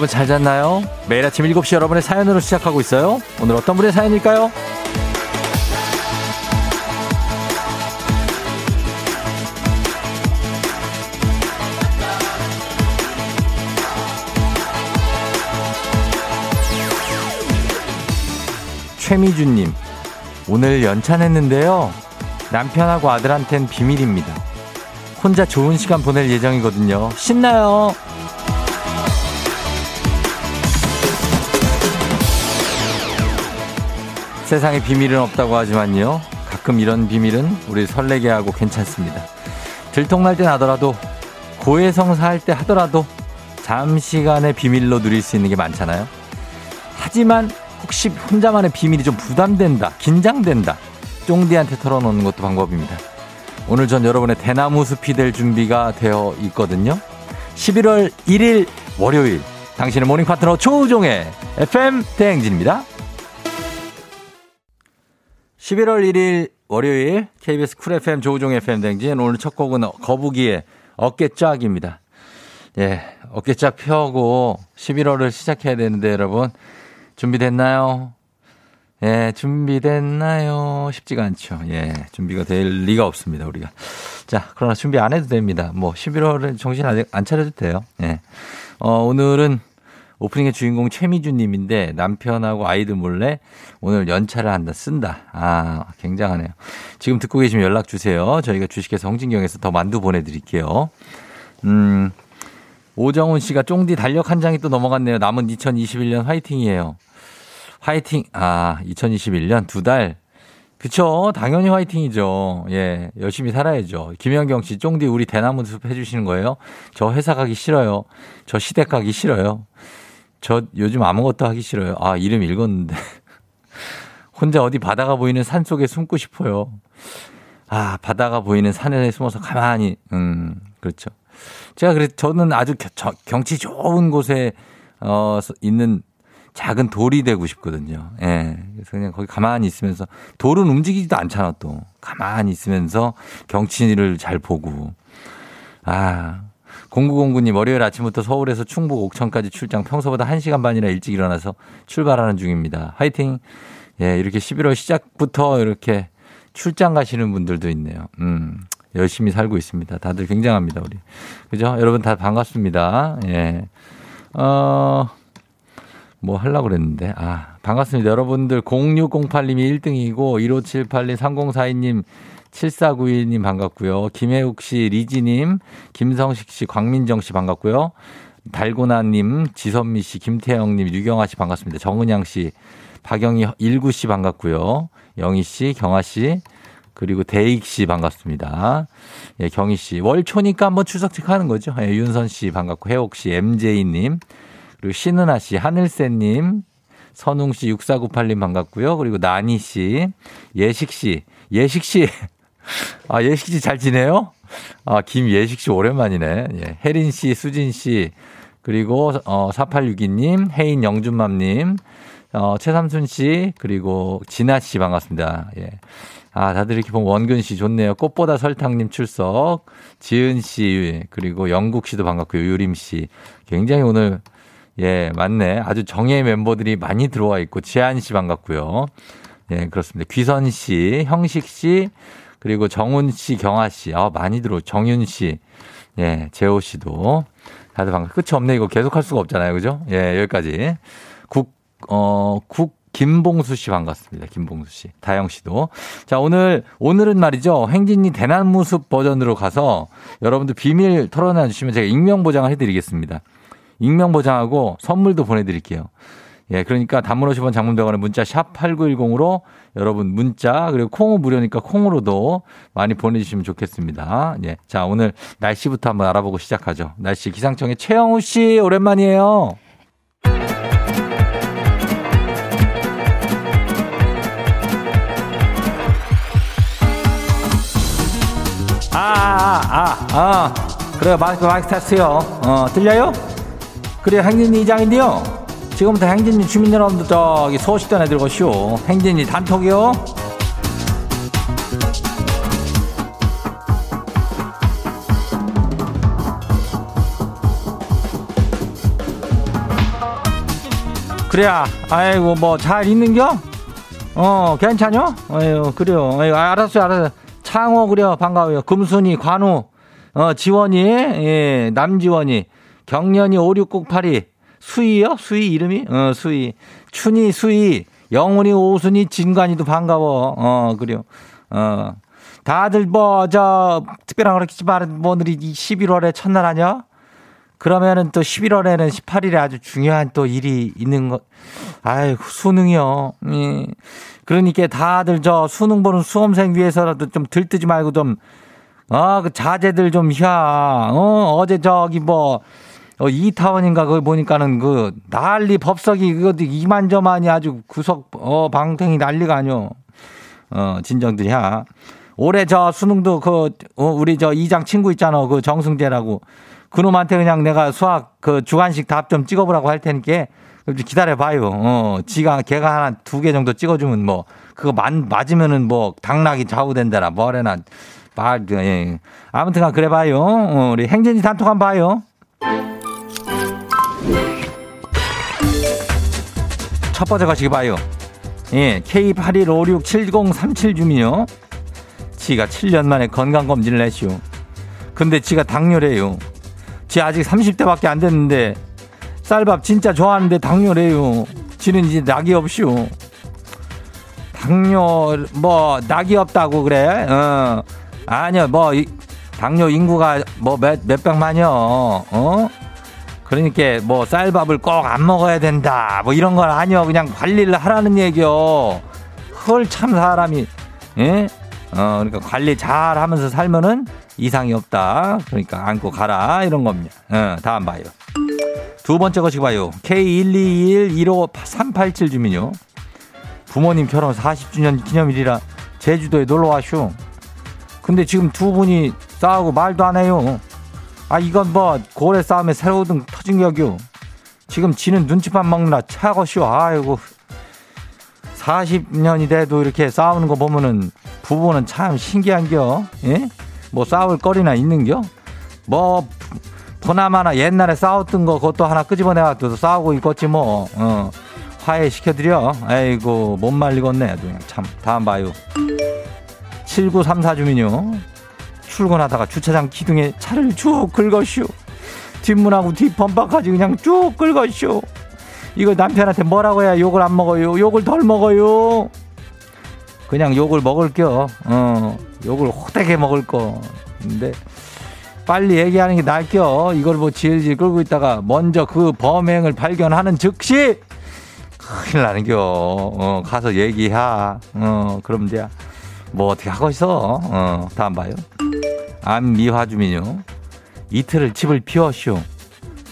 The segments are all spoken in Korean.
여러분 잘 잤나요? 매일 아침 7시 여러분의 사연으로 시작하고 있어요. 오늘 어떤 분의 사연일까요? 최미준님, 오늘 연찬했는데요. 남편하고 아들한텐 비밀입니다. 혼자 좋은 시간 보낼 예정이거든요. 신나요? 세상에 비밀은 없다고 하지만요. 가끔 이런 비밀은 우리 설레게 하고 괜찮습니다. 들통날 때 나더라도 고해성사 할 때 하더라도 잠시간의 비밀로 누릴 수 있는 게 많잖아요. 하지만 혹시 혼자만의 비밀이 좀 부담된다, 긴장된다. 쫑디한테 털어놓는 것도 방법입니다. 오늘 전 여러분의 대나무 숲이 될 준비가 되어 있거든요. 11월 1일 월요일 당신의 morning 파트너 조우종의 FM 대행진입니다. 11월 1일 월요일 KBS Cool FM 조우종 FM 대행진 오늘 첫 곡은 거북이의 어깨쫙입니다. 예, 어깨쫙 펴고 11월을 시작해야 되는데 여러분 준비됐나요? 예, 준비됐나요? 쉽지가 않죠. 예, 준비가 될 리가 없습니다, 우리가. 자, 그러나 준비 안 해도 됩니다. 뭐, 11월은 정신 안 차려도 돼요. 예. 어, 오늘은 오프닝의 주인공 최미준 님인데 남편하고 아이들 몰래 오늘 연차를 한다, 쓴다. 아, 굉장하네요. 지금 듣고 계시면 연락 주세요. 저희가 주식회사 홍진경에서 더 만두 보내드릴게요. 음, 오정훈 씨가 쫑디 달력 한 장이 또 넘어갔네요. 남은 2021년 화이팅이에요. 화이팅. 아, 2021년 두 달. 그쵸. 당연히 화이팅이죠. 예. 열심히 살아야죠. 김현경 씨, 쫑디 우리 대나무 숲 해주시는 거예요? 저 회사 가기 싫어요. 저 시댁 가기 싫어요. 저 요즘 아무것도 하기 싫어요. 아, 이름 읽었는데. 혼자 어디 바다가 보이는 산 속에 숨고 싶어요. 아, 바다가 보이는 산에 숨어서 가만히, 음, 그렇죠. 제가 그래, 저는 아주 겨, 경치 좋은 곳에, 어, 있는 작은 돌이 되고 싶거든요. 예. 그래서 그냥 거기 가만히 있으면서 돌은 움직이지도 않잖아 또. 가만히 있으면서 경치를 잘 보고. 아. 공구공구님 월요일 아침부터 서울에서 충북 옥천까지 출장 평소보다 1시간 반이나 일찍 일어나서 출발하는 중입니다. 화이팅! 예, 이렇게 11월 시작부터 이렇게 출장 가시는 분들도 있네요. 음, 열심히 살고 있습니다. 다들 굉장합니다, 우리. 그죠? 여러분 다 반갑습니다. 예. 어, 뭐 하려고 그랬는데. 아, 반갑습니다. 여러분들 0608님이 1등이고 1578님, 3042님, 7491님 반갑고요. 김혜욱 씨, 리지님, 김성식 씨, 광민정 씨 반갑고요. 달고나님, 지선미 씨, 김태영님, 유경아 씨 반갑습니다. 정은양 씨, 박영희 19씨 반갑고요. 영희 씨, 경아 씨, 그리고 대익 씨 반갑습니다. 예, 경희 씨. 월초니까 한번 추석 체크하는 거죠. 예, 윤선 씨 반갑고, 혜옥 씨, MJ님, 그리고 신은아 씨, 하늘새님, 선웅 씨, 6498님 반갑고요. 그리고 나니 씨, 예식 씨, 예식 씨. 아, 예식 씨 잘 지내요? 아, 김예식 씨 오랜만이네. 예. 혜린 씨, 수진 씨, 그리고 어 4862님, 혜인 영준맘님, 어 최삼순 씨, 그리고 진아 씨 반갑습니다. 예. 아, 다들 이렇게 보면 원근 씨 좋네요. 꽃보다 설탕님 출석, 지은 씨, 그리고 영국 씨도 반갑고요. 유림 씨. 굉장히 오늘 예, 맞네. 아주 정예 멤버들이 많이 들어와 있고, 지한 씨 반갑고요. 예, 그렇습니다. 귀선 씨, 형식 씨, 그리고 정훈 씨, 경아 씨, 아, 많이 들어. 정윤 씨, 예, 재호 씨도 다들 반갑. 끝이 없네. 이거 계속 할 수가 없잖아요. 그죠? 예, 여기까지. 국, 어, 국, 김봉수 씨 반갑습니다. 김봉수 씨. 다영 씨도. 자, 오늘, 오늘은 말이죠. 행진이 대나무 숲 버전으로 가서 여러분들 비밀 털어놔 주시면 제가 익명 보장을 해드리겠습니다. 익명 보장하고 선물도 보내드릴게요. 예, 그러니까 단문 50원 장문 100원의 문자 샵 8910으로 여러분 문자 그리고 콩은 무료니까 콩으로도 많이 보내주시면 좋겠습니다. 예. 자, 오늘 날씨부터 한번 알아보고 시작하죠. 날씨 기상청의 최영우 씨 오랜만이에요. 아, 아, 아, 아. 그래요. 마이크, 마이크 테스트요. 어, 들려요? 그래요. 행진 이장인데요. 지금부터 행진이 주민 여러분들 저기 소식 전해 들어오시오. 행진이 단톡이요. 그래야, 아이고, 뭐, 잘 있는겨? 어, 괜찮요? 아유, 그래요. 아유, 알았어요, 알았어요. 창호, 그래요. 반가워요. 금순이, 관우, 어, 지원이, 예, 남지원이, 경련이 5698이, 수희요? 수희 이름이? 어, 수희. 춘희, 수희, 영훈이, 오순이, 진관이도 반가워. 어, 그래요. 어. 다들 뭐, 저, 특별한 그렇겠지만, 뭐, 오늘이 11월의 첫날 아니야? 그러면은 또 11월에는 18일에 아주 중요한 또 일이 있는 것. 아이고, 수능이요. 예. 그러니까 다들 저 수능 보는 수험생 위해서라도 좀 들뜨지 말고 좀, 아, 그 자제들 좀 휘야. 어, 어제 저기 뭐, 어, 이타원인가 그걸 보니까는 그 난리 법석이 그것도 이만저만이 아주 구석, 어, 방탱이 난리가 아니요. 어, 진정들 야. 올해 저 수능도 그, 어, 우리 저 이장 친구 있잖아. 그 정승재라고. 그놈한테 그냥 내가 수학 그 주관식 답 좀 찍어보라고 할 테니까 기다려 봐요. 어, 지가 걔가 하나 두 개 정도 찍어주면 뭐 그거 만, 맞으면은 뭐 당락이 좌우된다라 뭐래나 말, 예. 아무튼간 그래 봐요. 어, 우리 행진이 단톡 한번 봐요. 첫 번째 가시기 봐요. 예, K81567037 주민요. 지가 7년 만에 건강검진을 했슈. 근데 지가 당뇨래요. 지 아직 30대밖에 안 됐는데 쌀밥 진짜 좋아하는데 당뇨래요. 지는 이제 낙이 없슈. 당뇨 뭐 낙이 없다고 그래? 어 아니요 뭐 당뇨 인구가 뭐 몇 몇백만이요. 어 그러니까 뭐 쌀밥을 꼭 안 먹어야 된다 뭐 이런 건 아니요 그냥 관리를 하라는 얘기요. 헐 참 사람이 예? 어 그러니까 관리 잘 하면서 살면은 이상이 없다. 그러니까 안고 가라. 이런 겁니다. 어, 다음 봐요. 두 번째 것이 봐요. K121-15387 주민요. 부모님 결혼 40주년 기념일이라 제주도에 놀러 와쇼. 근데 지금 두 분이 싸우고 말도 안 해요. 아, 이건 뭐, 고래 싸움에 새로운 터진 격이요. 지금 지는 눈치밥 먹느라 차고쇼. 아이고. 40년이 돼도 이렇게 싸우는 거 보면은 부부는 참 신기한겨. 예? 뭐 싸울 거리나 있는겨? 뭐 보나마나 옛날에 싸웠던 거 그것도 하나 끄집어내가지고 싸우고 있겠지 뭐. 어. 화해시켜드려. 아이고 못 말리겠네. 참 다음 봐요. 7934 주민요. 출근하다가 주차장 기둥에 차를 쭉 긁었슈. 뒷문하고 뒷범박까지 그냥 쭉 긁었슈. 이거 남편한테 뭐라고 해야 욕을 안 먹어요? 욕을 덜 먹어요? 그냥 욕을 먹을 겨. 어, 욕을 호되게 먹을 거. 근데 빨리 얘기하는 게 나을 겨. 이걸 뭐 질질 끌고 있다가 먼저 그 범행을 발견하는 즉시 큰일 나는 겨. 어, 가서 얘기해. 어, 그럼 돼. 뭐 어떻게 하고 있어. 어, 다음 봐요. 안미화 주민요. 이틀을 집을 비웠쇼.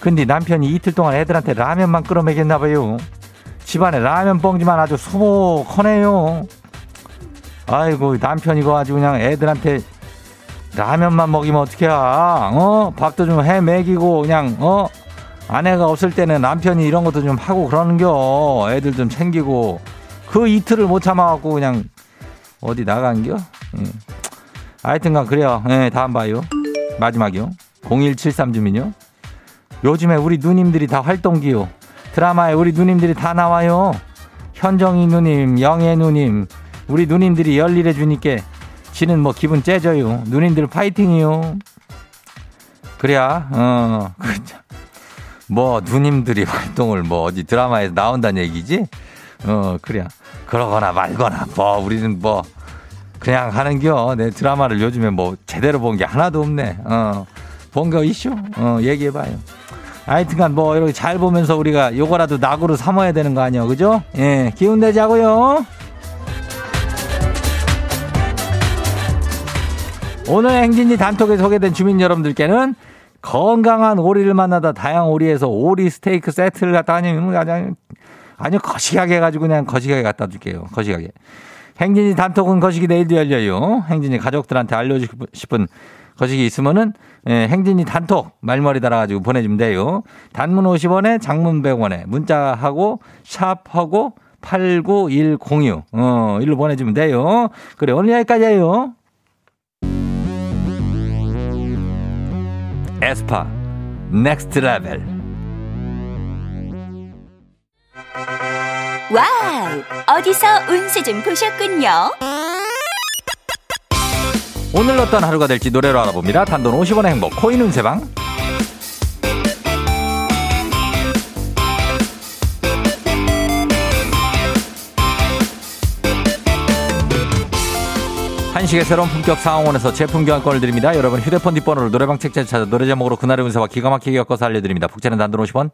근데 남편이 이틀 동안 애들한테 라면만 끓여 먹였나 봐요. 집안에 라면 뻥지만 아주 수목하네요. 아이고 남편 이거 아주 그냥 애들한테 라면만 먹이면 어떻게 해? 어 밥도 좀 해 먹이고 그냥 어 아내가 없을 때는 남편이 이런 것도 좀 하고 그러는겨 애들 좀 챙기고 그 이틀을 못 참아갖고 그냥 어디 나간겨? 예. 하여튼간 그래요. 예, 다음 봐요. 마지막이요. 0173 주민요. 요즘에 우리 누님들이 다 활동기요. 드라마에 우리 누님들이 다 나와요. 현정이 누님, 영애 누님, 우리 누님들이 열일해 주니까 지는 뭐 기분 째져요. 누님들 파이팅이요. 그래야 어 뭐 누님들이 활동을 뭐 어디 드라마에서 나온다는 얘기지? 어 그래야 그러거나 말거나 뭐 우리는 뭐 그냥 하는겨. 내 드라마를 요즘에 뭐 제대로 본 게 하나도 없네. 어 본 거 이슈? 어 얘기해봐요. 하여튼간 뭐 이렇게 잘 보면서 우리가 요거라도 낙으로 삼아야 되는 거 아니야, 그죠? 예, 기운 내자고요. 오늘 행진이 단톡에 소개된 주민 여러분들께는 건강한 오리를 만나다 다양한 오리에서 오리 스테이크 세트를 갖다 아니면 아니 아니요 거시하게 해가지고 그냥 거시하게 갖다 줄게요 거시하게 행진이 단톡은 거시기 내일도 열려요. 행진이 가족들한테 알려주고 싶은 거시기 있으면은 예, 행진이 단톡 말머리 달아가지고 보내주면 돼요. 단문 50원에 장문 100원에 문자하고 샵하고 89106 어, 일로 보내주면 돼요. 그래 오늘 여기까지예요. 에스파 Next Level 와우! 어디서 운세 좀 보셨군요. 오늘 어떤 하루가 될지 노래로 알아봅니다. 단돈 50원의 행복 코인 운세방. 한식의 새로운 품격 상황원에서 제품 교환권을 드립니다. 여러분 휴대폰 뒷번호를 노래방 책자에 찾아 노래 제목으로 그날의 운세와 기가 막히게 엮어서 알려드립니다. 복채는 단돈 50원.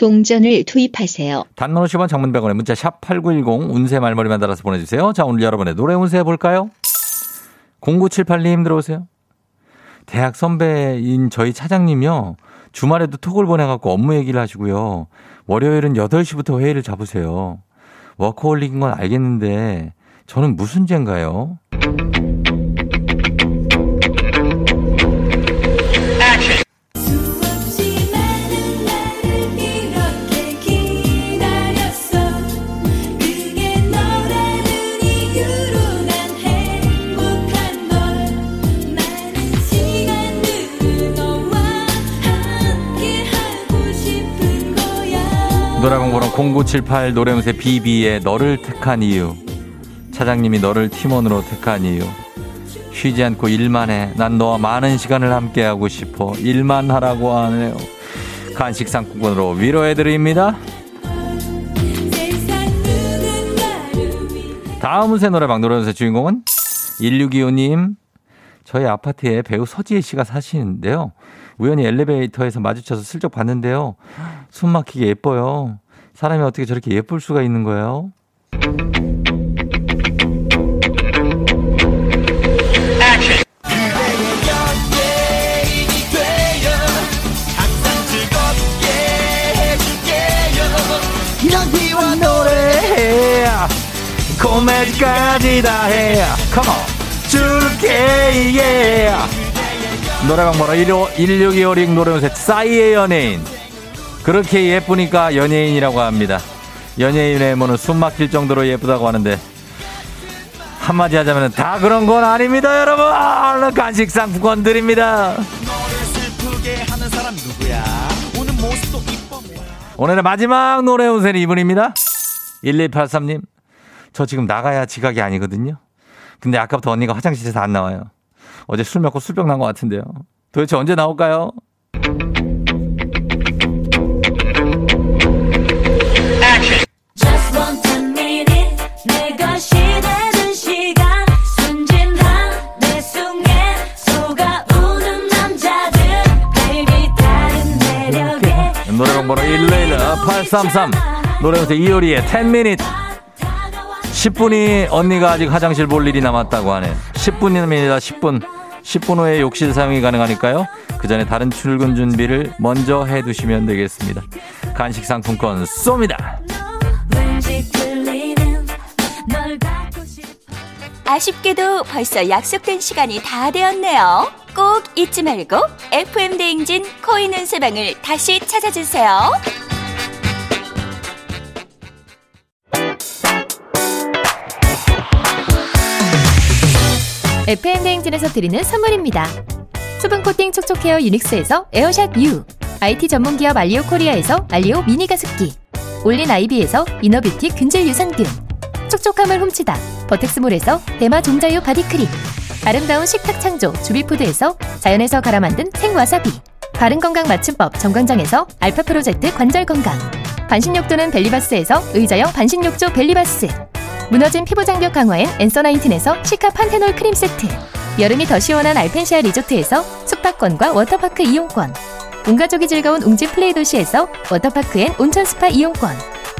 동전을 투입하세요. 단문 50원 장문 100원에 문자 샵 8910 운세 말머리만 달아서 보내주세요. 자 오늘 여러분의 노래 운세 볼까요? 0978님 들어오세요. 대학 선배인 저희 차장님요. 주말에도 톡을 보내갖고 업무 얘기를 하시고요. 월요일은 8시부터 회의를 잡으세요. 워커홀릭인 건 알겠는데 저는 무슨 죄인가요? 0978 노래음새 비비의 너를 택한 이유. 차장님이 너를 팀원으로 택한 이유. 쉬지 않고 일만 해. 난 너와 많은 시간을 함께하고 싶어. 일만 하라고 하네요. 간식 상품권으로 위로해드립니다. 다음 운세 노래방 노래운세 주인공은 1625님. 저희 아파트에 배우 서지혜 씨가 사시는데요. 우연히 엘리베이터에서 마주쳐서 슬쩍 봤는데요. 숨 막히게 예뻐요. 사람이 어떻게 저렇게 예쁠 수가 있는 거예요? 고매까지 다 해. 컴온 줄게 예. 노래방 번호 1625링 노래운세 싸이의 연예인 그렇게 예쁘니까 연예인이라고 합니다. 연예인의 외모는 숨 막힐 정도로 예쁘다고 하는데 한마디 하자면 다 그런 건 아닙니다 여러분! 간식 상품권 드립니다. 오늘의 마지막 노래 운세는 이분입니다. 1283님. 저 지금 나가야 지각이 아니거든요. 근데 아까부터 언니가 화장실에서 안 나와요. 어제 술 먹고 술병 난 것 같은데요. 도대체 언제 나올까요? 노래방 번호 11833 노래운세 이효리의 10미닛 10분이 언니가 아직 화장실 볼 일이 남았다고 하네요 10분입니다 10분. 10분 후에 욕실 사용이 가능하니까요. 그 전에 다른 출근 준비를 먼저 해두시면 되겠습니다. 간식 상품권 쏩니다. 아쉽게도 벌써 약속된 시간이 다 되었네요. 꼭 잊지 말고 FM 대행진 코인 운세방을 다시 찾아주세요. FM 대행진에서 드리는 선물입니다. 수분 코팅 촉촉 헤어 유닉스에서 에어샷 U, IT 전문 기업 알리오 코리아에서 알리오 미니 가습기, 올린 아이비에서 이너뷰티 균질 유산균, 촉촉함을 훔치다. 버텍스몰에서 대마 종자유 바디크림, 아름다운 식탁 창조 주비푸드에서 자연에서 갈아 만든 생와사비, 바른건강 맞춤법 정관장에서 알파 프로젝트 관절 건강, 반신욕조는 벨리바스에서 의자형 반신욕조 벨리바스, 무너진 피부 장벽 강화엔 엔서 나인틴에서 시카 판테놀 크림 세트. 여름이 더 시원한 알펜시아 리조트에서 숙박권과 워터파크 이용권. 온 가족이 즐거운 웅진 플레이 도시에서 워터파크엔 온천 스파 이용권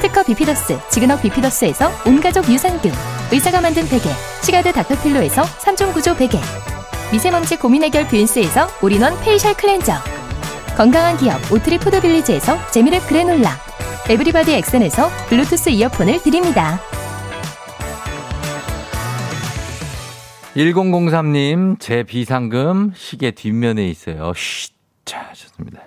특허 비피더스 지그넉 비피더스에서 온가족 유산균 의사가 만든 베개 시가드 닥터필로에서 3종 구조 베개 미세먼지 고민 해결 뷰인스에서 올인원 페이셜 클렌저 건강한 기업 오트리 푸드빌리지에서 재미랩 그래놀라 에브리바디 엑센에서 블루투스 이어폰을 드립니다. 1003님, 제 비상금 시계 뒷면에 있어요. 쉿. 자, 좋습니다.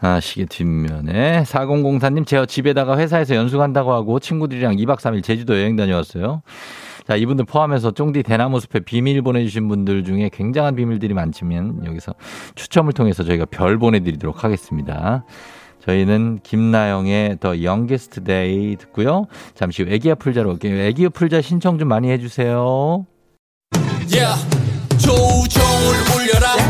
아, 시계 뒷면에. 4004님, 제가 집에다가 회사에서 연수 간다고 하고 친구들이랑 2박 3일 제주도 여행 다녀왔어요. 자, 이분들 포함해서 쫑디 대나무 숲에 비밀 보내주신 분들 중에 굉장한 비밀들이 많지만 여기서 추첨을 통해서 저희가 별 보내드리도록 하겠습니다. 저희는 김나영의 The Youngest Day 듣고요. 잠시 후 애기야 풀자로 올게요. 애기야 풀자 신청 좀 많이 해주세요. Yeah. 조우종을 울려라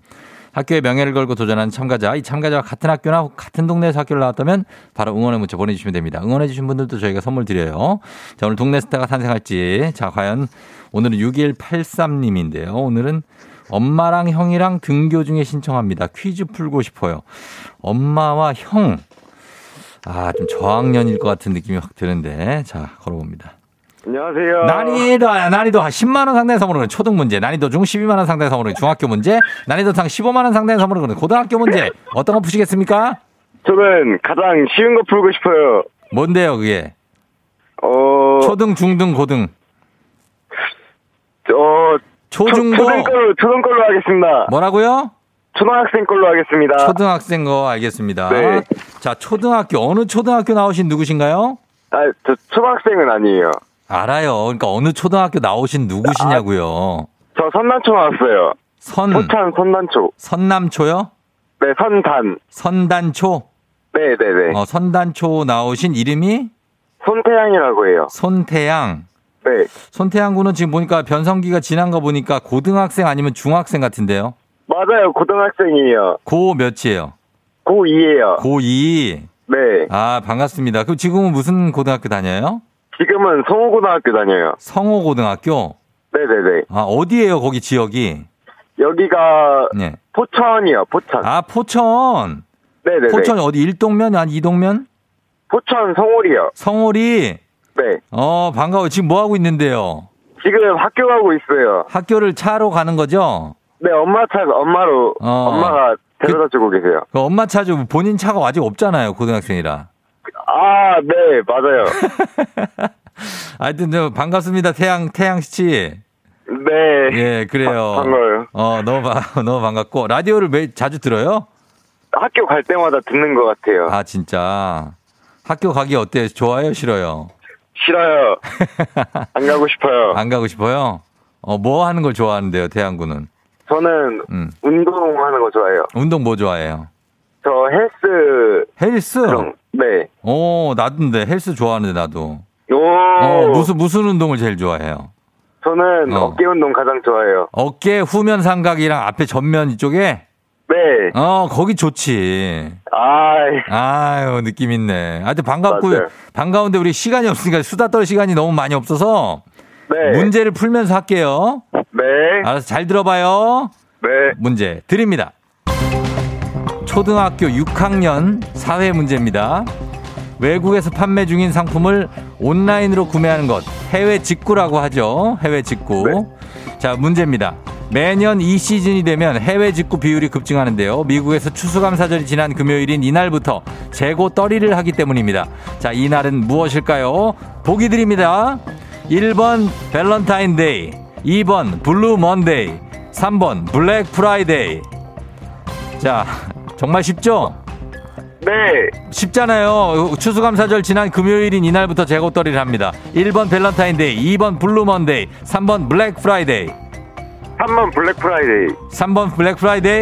학교의 명예를 걸고 도전하는 참가자, 이 참가자와 같은 학교나 같은 동네에서 학교를 나왔다면 바로 응원의 문자 보내주시면 됩니다. 응원해주신 분들도 저희가 선물 드려요. 자, 오늘 동네 스타가 탄생할지. 자, 과연 오늘은 6183님인데요. 오늘은 엄마랑 형이랑 등교 중에 신청합니다. 퀴즈 풀고 싶어요. 엄마와 형. 아, 좀 저학년일 것 같은 느낌이 확 드는데. 자, 걸어봅니다. 안녕하세요. 난이도, 난이도 한 10만원 상당의 선물은 초등 문제, 난이도 중 12만원 상당의 선물은 중학교 문제, 난이도 상 15만원 상당의 선물은 고등학교 문제. 어떤 거 푸시겠습니까? 저는 가장 쉬운 거 풀고 싶어요. 뭔데요, 그게? 어, 초등, 중등, 고등. 어, 초중고. 초, 초등 걸로, 초등 걸로 하겠습니다. 뭐라고요? 초등학생 걸로 하겠습니다. 초등학생 거 알겠습니다. 네. 자, 초등학교, 어느 초등학교 나오신 누구신가요? 아, 저 초등학생은 아니에요. 알아요. 그러니까 어느 초등학교 나오신 누구시냐고요. 저 선단초 나왔어요. 선, 포찬 선단초. 선남초요? 네, 선단. 선단초? 네 네 네. 어, 선단초 나오신 이름이 손태양이라고 해요. 손태양. 네. 손태양 군은 지금 보니까 변성기가 지난 거 보니까 고등학생 아니면 중학생 같은데요. 맞아요. 고등학생이에요. 고 몇이에요? 고2에요. 고2. 네. 아, 반갑습니다. 그럼 지금은 무슨 고등학교 다녀요? 지금은 성우고등학교 다녀요. 성호고등학교? 네네네. 아, 어디예요, 거기 지역이? 여기가 네. 포천이요. 포천. 아, 포천. 네네네. 포천 어디 일동면? 아니, 이동면? 포천 성울이요. 성홀이? 네. 어, 반가워요. 지금 뭐 하고 있는데요? 지금 학교 가고 있어요. 학교를 차로 가는 거죠? 네, 엄마 차, 엄마로, 어. 엄마가 데려다 주고 계세요. 그 엄마 차 좀 본인 차가 아직 없잖아요, 고등학생이라. 아, 네, 맞아요. 하여튼, 저 반갑습니다, 태양, 태양씨. 네. 예, 그래요. 바- 반가워요. 어, 너무, 바, 너무 반갑고. 라디오를 매, 자주 들어요? 학교 갈 때마다 듣는 것 같아요. 아, 진짜. 학교 가기 어때요? 좋아요? 싫어요? 싫어요. 안 가고 싶어요. 안 가고 싶어요? 어, 뭐 하는 걸 좋아하는데요, 태양군은? 저는 음. 운동하는 거 좋아해요. 운동 뭐 좋아해요? 저 헬스, 헬스? 그런, 네. 오, 나도인데, 헬스 좋아하는데, 나도. 오, 어, 무슨, 무슨 운동을 제일 좋아해요? 저는 어. 어. 깨 운동 가장 좋아해요. 어깨 후면 삼각이랑 앞에 전면 이쪽에? 네. 어, 거기 좋지. 아, 아유, 느낌 있네. 하여튼 반갑고, 맞아요. 반가운데 우리 시간이 없으니까 수다 떨 시간이 너무 많이 없어서, 네. 문제를 풀면서 할게요. 네. 알아서 잘 들어봐요. 네. 문제 드립니다. 초등학교 6학년 사회 문제입니다. 외국에서 판매 중인 상품을 온라인으로 구매하는 것 해외 직구라고 하죠. 해외 직구. 자, 문제입니다. 매년 이 시즌이 되면 해외 직구 비율이 급증하는데요. 미국에서 추수감사절이 지난 금요일인 이날부터 재고 떨이를 하기 때문입니다. 자, 이날은 무엇일까요? 보기 드립니다. 1번 밸런타인데이, 2번 블루 먼데이, 3번 블랙 프라이데이. 자, 정말 쉽죠? 네. 쉽잖아요. 추수감사절 지난 금요일인 이날부터 재고떨이를 합니다. 1번 밸런타인데이, 2번 블루 먼데이, 3번 블랙 프라이데이. 3번 블랙 프라이데이. 3번 블랙 프라이데이?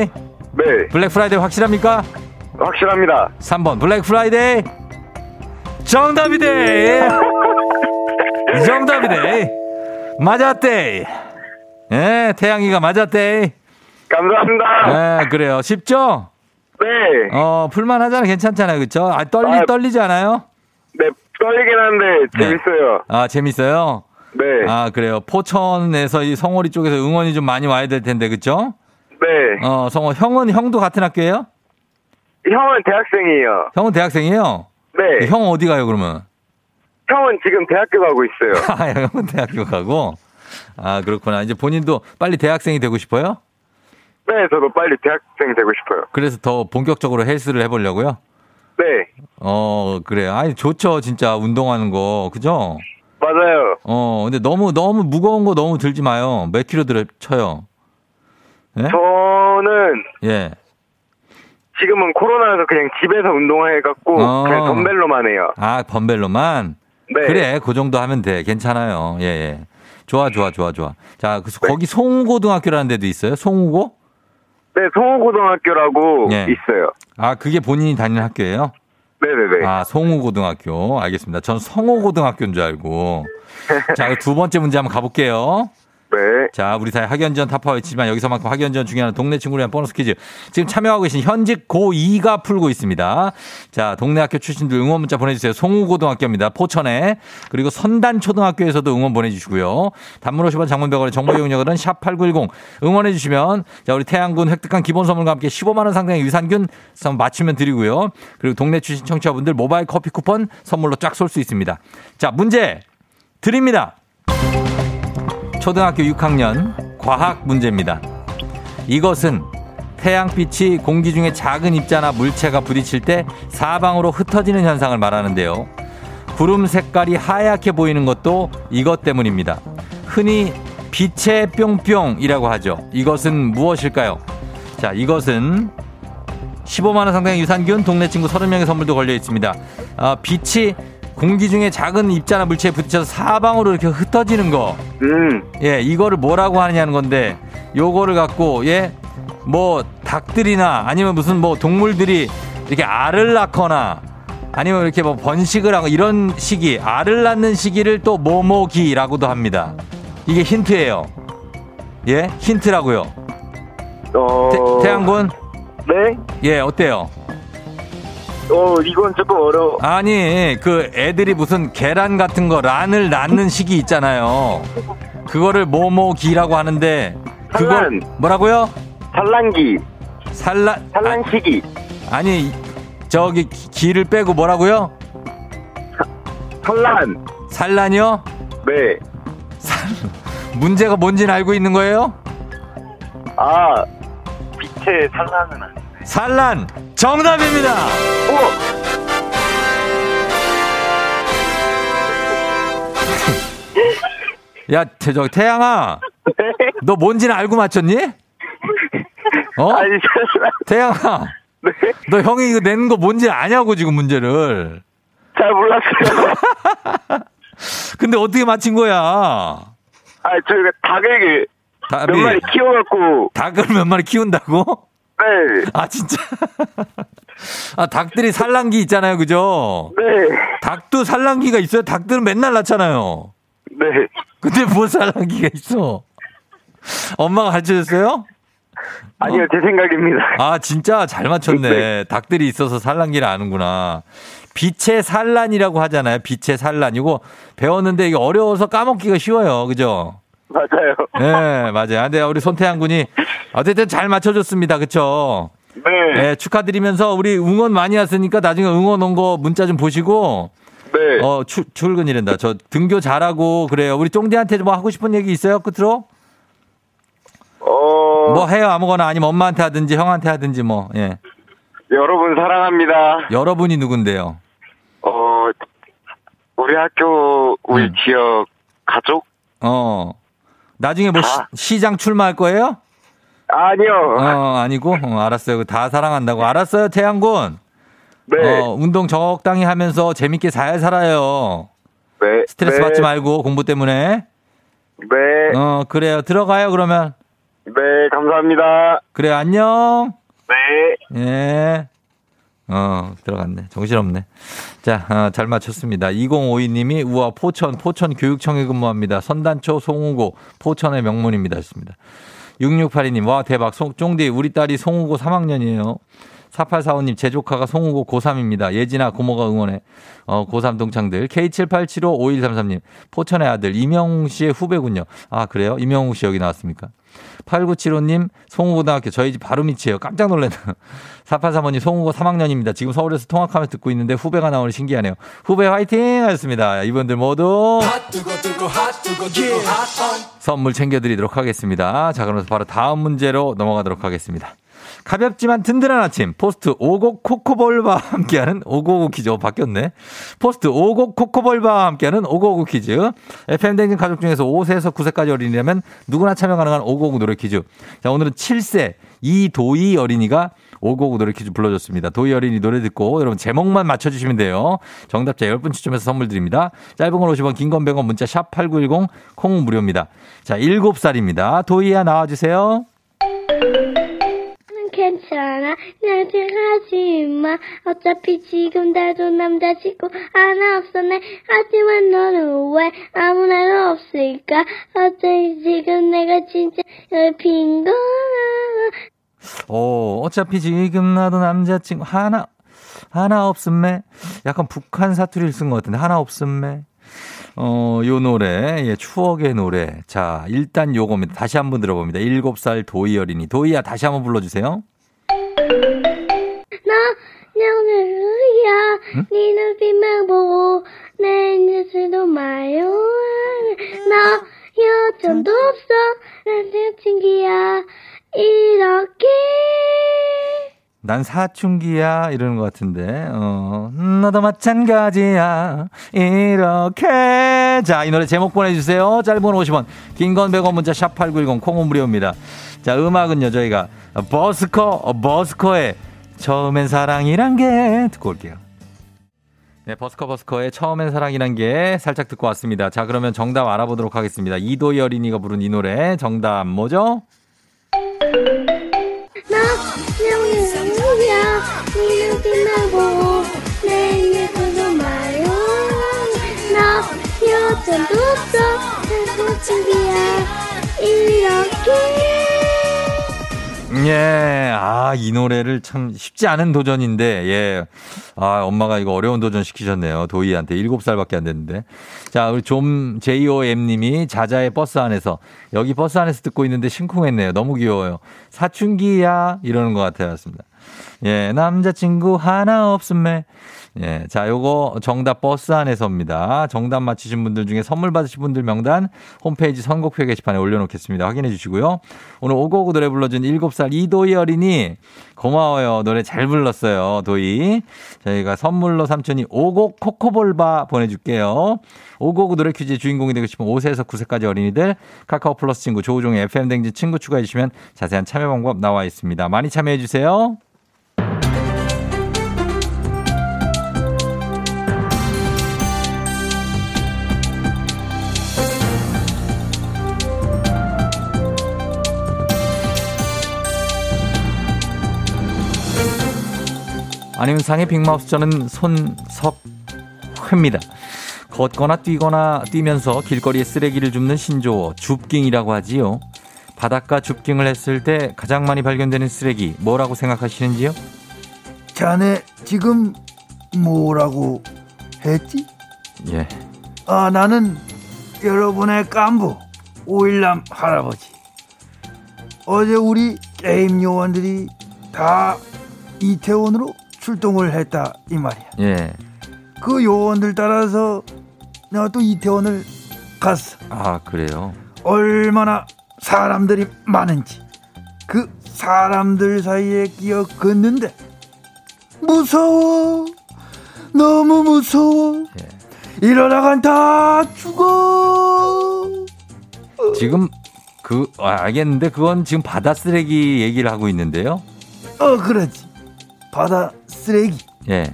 네. 블랙 프라이데이 확실합니까? 확실합니다. 3번 블랙 프라이데이? 정답이대! 정답이대! 맞았대! 예, 태양이가 맞았대! 감사합니다. 예, 그래요. 쉽죠? 네. 어, 풀만 하잖아. 괜찮잖아요. 그쵸? 아, 떨리, 아. 떨리지 않아요? 네. 떨리긴 한데 네. 재밌어요. 아, 재밌어요? 네. 아, 그래요. 포천에서 이 성월이 쪽에서 응원이 좀 많이 와야 될 텐데, 그쵸? 네. 어, 성월, 형은, 형도 같은 학교예요? 형은 대학생이에요. 형은 대학생이에요? 네. 형 어디 가요, 그러면? 형은 지금 대학교 가고 있어요. 아, 형은 대학교 가고? 아, 그렇구나. 이제 본인도 빨리 대학생이 되고 싶어요? 네, 저도 빨리 대학생 되고 싶어요. 그래서 더 본격적으로 헬스를 해보려고요? 네. 어, 그래요. 아니, 좋죠. 진짜 운동하는 거. 그죠? 맞아요. 어, 근데 너무, 너무 무거운 거 너무 들지 마요. 몇 킬로 들, 쳐요? 예? 저는 예. 지금은 코로나라서 그냥 집에서 운동해갖고 어. 그냥 덤벨로만 해요. 아, 범벨로만? 네. 그래, 그 정도 하면 돼. 괜찮아요. 예, 예. 좋아, 좋아, 좋아, 좋아. 자, 그, 네. 거기 송우고등학교라는 데도 있어요? 송우고? 네, 송호고등학교라고 예. 있어요. 아, 그게 본인이 다니는 학교예요? 네네네. 아, 송우고등학교. 알겠습니다. 전 성호고등학교인 줄 알고. 자, 두 번째 문제 한번 가볼게요. 네. 자, 우리 사회 학연지원 타파 외치지만 여기서만큼 학연지원 중요한 동네 친구를 위한 보너스 퀴즈. 지금 참여하고 계신 현직 고2가 풀고 있습니다. 자, 동네 학교 출신들 응원 문자 보내주세요. 송우고등학교입니다. 포천에. 그리고 선단초등학교에서도 응원 보내주시고요. 단문 50원 장문병원의 정보 이용료들은 샵8910 응원해주시면 자, 우리 태양군 획득한 기본 선물과 함께 15만원 상당의 유산균 선 맞추면 드리고요. 그리고 동네 출신 청취자분들 모바일 커피 쿠폰 선물로 쫙 쏠 수 있습니다. 자, 문제 드립니다. 초등학교 6학년 과학 문제입니다. 이것은 태양빛이 공기 중에 작은 입자나 물체가 부딪힐 때 사방으로 흩어지는 현상을 말하는데요. 구름 색깔이 하얗게 보이는 것도 이것 때문입니다. 흔히 빛의 뿅뿅이라고 하죠. 이것은 무엇일까요? 자, 이것은 15만원 상당의 유산균, 동네 친구 30명의 선물도 걸려 있습니다. 아, 빛이 공기 중에 작은 입자나 물체에 부딪혀서 사방으로 이렇게 흩어지는 거. 음. 예, 이거를 뭐라고 하느냐는 건데, 요거를 갖고, 예, 뭐, 닭들이나 아니면 무슨 뭐 동물들이 이렇게 알을 낳거나 아니면 이렇게 뭐 번식을 하고 이런 시기, 알을 낳는 시기를 또 모모기라고도 합니다. 이게 힌트예요. 예, 힌트라고요. 어. 태, 태양군, 네? 예, 어때요? 어, 이건 조금 어려워. 아니, 그 애들이 무슨 계란 같은 거 란을 낳는 시기 있잖아요. 그거를 모모기라고 하는데, 그거 산란. 뭐라고요? 산란기. 산란, 산란 시기. 아니, 저기 기- 기를 빼고 뭐라고요? 산란. 산란이요? 네. 문제가 뭔지는 알고 있는 거예요? 아, 빛의 산란은 아니. 산란! 정답입니다! 야, 태, 저, 태양아, 너 뭔지는 알고 맞췄니? 어? 아니. 태양아, 네. 너 형이 이거 내는 거 뭔지 아냐고, 지금 문제를. 잘 몰랐어요. 근데 어떻게 맞힌 거야? 아, 저희가 닭을 몇 마리 키워갖고, 닭을 몇 마리 키운다고? 네. 아, 진짜. 아, 닭들이 산란기 있잖아요, 그죠? 네. 닭도 산란기가 있어요? 닭들은 맨날 낳잖아요. 네. 근데 뭐 산란기가 있어? 엄마가 가르쳐 줬어요? 아니요, 제 생각입니다. 아, 진짜 잘 맞췄네. 네. 닭들이 있어서 산란기를 아는구나. 빛의 산란이라고 하잖아요. 빛의 산란. 이거 배웠는데 이게 어려워서 까먹기가 쉬워요. 그죠? 맞아요. 네, 맞아요. 근데 우리 손태양 군이 어쨌든 잘 맞춰줬습니다. 그쵸? 네. 네, 축하드리면서 우리 응원 많이 왔으니까 나중에 응원 온 거 문자 좀 보시고 네. 어, 출, 출근이란다. 저 등교 잘하고 그래요. 우리 쫑디한테 뭐 하고 싶은 얘기 있어요? 끝으로? 어, 뭐 해요. 아무거나 아니면 엄마한테 하든지 형한테 하든지 뭐. 예. 여러분 사랑합니다. 여러분이 누군데요? 어, 우리 학교, 우리 음. 지역 가족? 어. 나중에 뭐 다. 시, 장 출마할 거예요? 아니요. 어, 아니고? 어, 알았어요. 다 사랑한다고. 알았어요, 태양군. 네. 어, 운동 적당히 하면서 재밌게 잘 살아요. 네. 스트레스 네. 받지 말고 공부 때문에. 네. 어, 그래요. 들어가요, 그러면. 네, 감사합니다. 그래요, 안녕. 네. 예. 어, 들어갔네. 정신없네. 자, 어, 잘 맞췄습니다. 2052님이 우와, 포천, 포천 교육청에 근무합니다. 선단초 송우고, 포천의 명문입니다. 했습니다. 6682님, 와, 대박. 송, 쫑디, 우리 딸이 송우고 3학년이에요. 4845님, 제 조카가 송우고 고3입니다. 예진아, 고모가 응원해. 어, 고3 동창들. K78755133님, 포천의 아들, 이명웅 씨의 후배군요. 아, 그래요? 이명웅 씨 여기 나왔습니까? 8975님, 송우고등학교 저희 집 바로 밑이에요. 깜짝 놀랐네요. 4835님, 송우고 3학년입니다. 지금 서울에서 통학하면서 듣고 있는데 후배가 나오니 신기하네요. 후배 화이팅! 하셨습니다. 이분들 모두 선물 챙겨드리도록 하겠습니다. 자, 그러면서 바로 다음 문제로 넘어가도록 하겠습니다. 가볍지만 든든한 아침. 포스트 오곡 코코볼과 함께하는 오고오고 퀴즈. 어, 바뀌었네. 포스트 오곡 코코볼과 함께하는 오고오고 퀴즈. FM 댕진 가족 중에서 5세에서 9세까지 어린이라면 누구나 참여 가능한 오고오고 노래 퀴즈. 자 오늘은 7세 이도희 어린이가 오고오고 노래 퀴즈 불러줬습니다. 도희 어린이 노래 듣고 여러분 제목만 맞춰주시면 돼요. 정답자 10분 추첨해서 선물 드립니다. 짧은 건 50원 긴 건 100원 문자 샵 8910 콩은 무료입니다. 자 7살입니다. 도희야 나와주세요 괜찮아. 걱정하지 마. 어차피 지금 나도 남자 친구 하나 없어 네. 하지만 너는 왜 아무 날 없을까? 어차피 지금 내가 진짜 빈 거야. 어, 어차피 지금 나도 남자친구 하나, 하나 없음매. 약간 북한 사투리를 쓴 것 같은데, 하나 없음매. 어, 요 노래, 예, 추억의 노래. 자, 일단 요겁니다. 다시 한번 들어봅니다. 일곱 살 도희 어린이. 도희야, 다시 한번 불러주세요. 나 오늘이야 네 눈빛만 보고 내 뉴스도 마요 나 여전도 없어 난 친기야 이렇게 난 사춘기야. 이러는 것 같은데, 어, 너도 마찬가지야. 이렇게. 자, 이 노래 제목 보내주세요. 짧은 건 50원, 긴 건 100원 문자 샵 8910 콩은 무료입니다. 자, 음악은요, 저희가 버스커, 어, 버스커의 처음엔 사랑이란 게 듣고 올게요. 네, 버스커 버스커의 처음엔 사랑이란 게 살짝 듣고 왔습니다. 자, 그러면 정답 알아보도록 하겠습니다. 어린이가 부른 이 노래 정답 뭐죠? 나 오늘이야 네 눈빛만 보고 내 뉴스도 마요 나 여전도 없어 난 친기야 이렇게 예, 아, 이 노래를 참 쉽지 않은 도전인데, 예. 아, 엄마가 이거 어려운 도전 시키셨네요. 도희한테. 7살밖에 안 됐는데. 자, 우리 좀, JOM 님이 자자의 버스 안에서, 여기 버스 안에서 듣고 있는데 심쿵했네요. 너무 귀여워요. 사춘기야. 이러는 것 같아요. 습니다 예, 남자친구 하나 없음매. 예, 자, 요거 정답 버스 안에서입니다. 정답 맞히신 분들 중에 선물 받으신 분들 명단 홈페이지 선곡표 게시판에 올려놓겠습니다. 확인해 주시고요. 오늘 오고오고 노래 불러준 7살 이도희 어린이 고마워요. 노래 잘 불렀어요. 도희. 저희가 선물로 삼촌이 오곡 코코볼바 보내줄게요. 오고오고 노래 퀴즈의 주인공이 되고 싶은 5세에서 9세까지 어린이들 카카오 플러스 친구 조우종의 FM 댕지 친구 추가해 주시면 자세한 참여 방법 나와 있습니다. 많이 참여해 주세요. 안윤상의 빅마우스 저는 손석회입니다. 걷거나 뛰거나 뛰면서 길거리에 쓰레기를 줍는 신조어 줍깅이라고 하지요. 바닷가 줍깅을 했을 때 가장 많이 발견되는 쓰레기 뭐라고 생각하시는지요? 자네 지금 뭐라고 했지? 예. 아, 나는 여러분의 깐부 오일남 할아버지. 어제 우리 게임 요원들이 다 이태원으로 출동을 했다 이 말이야. 예. 그 요원들 따라서 내가 또 이태원을 갔어. 아, 그래요. 얼마나 사람들이 많은지 그 사람들 사이에 끼어 걷는데 무서워 너무 무서워 예. 이러다간 다 죽어 지금 그 아, 알겠는데 그건 지금 바다 쓰레기 얘기를 하고 있는데요. 어 그렇지 바다 쓰레기 예.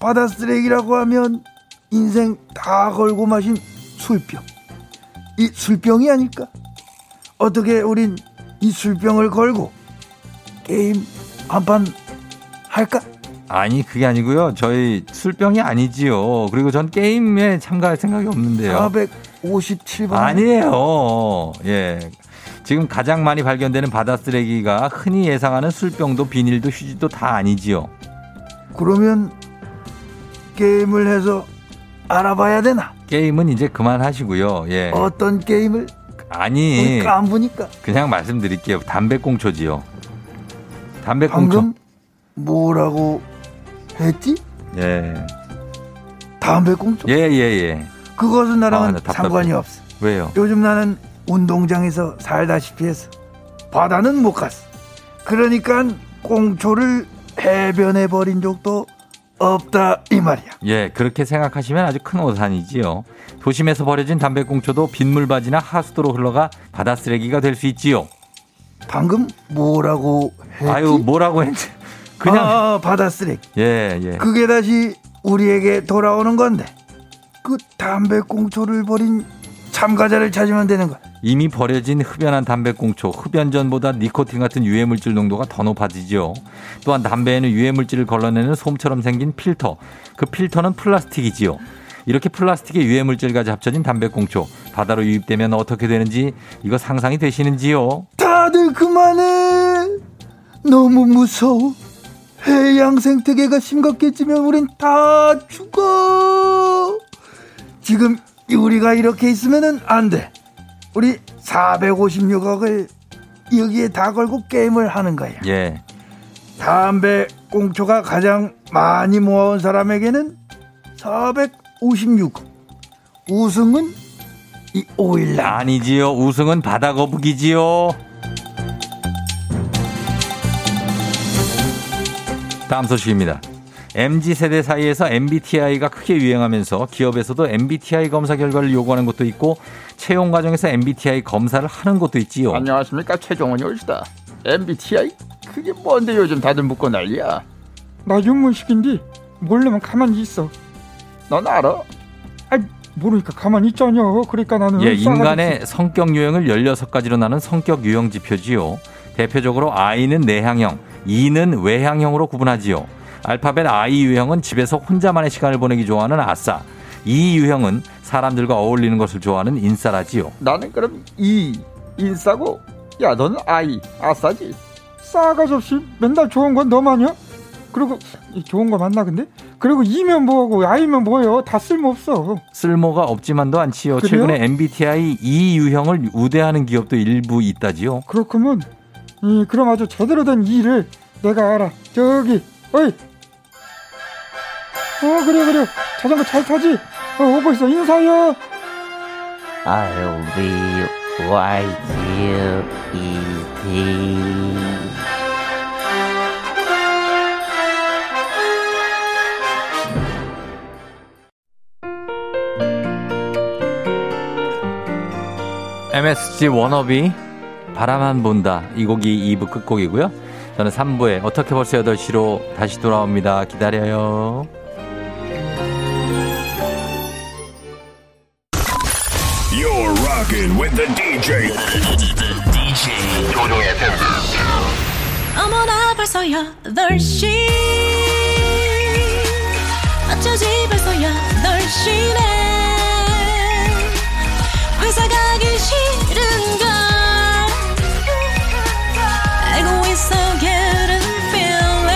바다 쓰레기라고 하면 인생 다 걸고 마신 술병 이 술병이 아닐까 어떻게 우린 이 술병을 걸고 게임 한판 할까 아니 그게 아니고요. 저희 술병이 아니지요. 그리고 전 게임에 참가할 생각이 없는데요. 457번 아니에요. 예. 지금 가장 많이 발견되는 바다 쓰레기가 흔히 예상하는 술병도 비닐도 휴지도 다 아니지요. 그러면 게임을 해서 알아봐야 되나 게임은 이제 그만하시고요. 예. 어떤 게임을 아니 우리 깐부니까 그냥 말씀드릴게요. 담배꽁초지요. 담배꽁초. 방금 뭐라고 했지 예. 담배꽁초 예, 예, 예. 그것은 아, 나랑은 나 답답해. 상관이 없어 왜요? 요즘 나는 운동장에서 살다시피 해서 바다는 못 갔어. 그러니까 꽁초를 해변에 버린 적도 없다 이 말이야. 예, 그렇게 생각하시면 아주 큰 오산이지요. 도심에서 버려진 담배꽁초도 빗물바지나 하수도로 흘러가 바다 쓰레기가 될 수 있지요. 방금 뭐라고 했지? 아유, 뭐라고 했지? 그냥 아, 바다 쓰레기. 예, 예. 그게 다시 우리에게 돌아오는 건데 그 담배꽁초를 버린 참가자를 찾으면 되는 거야. 이미 버려진 흡연한 담배꽁초, 흡연전보다 니코틴 같은 유해물질 농도가 더 높아지죠. 또한 담배에는 유해물질을 걸러내는 솜처럼 생긴 필터, 그 필터는 플라스틱이지요. 이렇게 플라스틱의 유해물질까지 합쳐진 담배꽁초, 바다로 유입되면 어떻게 되는지 이거 상상이 되시는지요? 다들 그만해. 너무 무서워. 해양 생태계가 심각해지면 우린 다 죽어. 지금 우리가 이렇게 있으면은 안 돼. 우리 456억을 여기에 다 걸고 게임을 하는 거야. 예. 담배 꽁초가 가장 많이 모아온 사람에게는 456억. 우승은 이 오일남. 아니지요. 우승은 바다 거북이지요. 다음 소식입니다. MZ 세대 사이에서 MBTI가 크게 유행하면서 기업에서도 MBTI 검사 결과를 요구하는 곳도 있고 채용 과정에서 MBTI 검사를 하는 곳도 있지요. 안녕하십니까 최종원이 올시다 MBTI? 그게 뭔데 요즘 다들 묻고 난리야 나 윤문식인데 모르면 가만히 있어. 넌 알아? 아 모르니까 가만히 있자녀. 그러니까 나는 예, 인간의 성격 유형을 16가지로 나눈 성격 유형 지표지요. 대표적으로 I는 내향형, E는 외향형으로 구분하지요. 알파벳 I 유형은 집에서 혼자만의 시간을 보내기 좋아하는 아싸. E 유형은 사람들과 어울리는 것을 좋아하는 인싸라지요. 나는 그럼 E 인싸고 야 너는 I 아싸지 싸가지 없이 맨날 좋은 건 너만 이야? 그리고 이 좋은 거 맞나 근데? 그리고 이면 뭐하고 아이면 뭐예요? 다 쓸모 없어. 쓸모가 없지만도 않지요. 그래요? 최근에 MBTI E 유형을 우대하는 기업도 일부 있다지요. 그렇구먼. 이 그럼 아주 제대로 된 일을 내가 알아. 저기 어이. 어 그래 그래 자전거 잘 타지? 어 오고 있어 인사요. I'll be right here, E.T. MSG 워너비 바라만 본다. 이 곡이 2부 끝곡이고요. 저는 3부에 어떻게 벌써 8시로 다시 돌아옵니다. 기다려요. You're rocking with the DJ. the DJ. 조종의 어머나 벌써 8시 어쩌지 벌써 8시네 회사 가기 싫은걸 알고 있어 getting feeling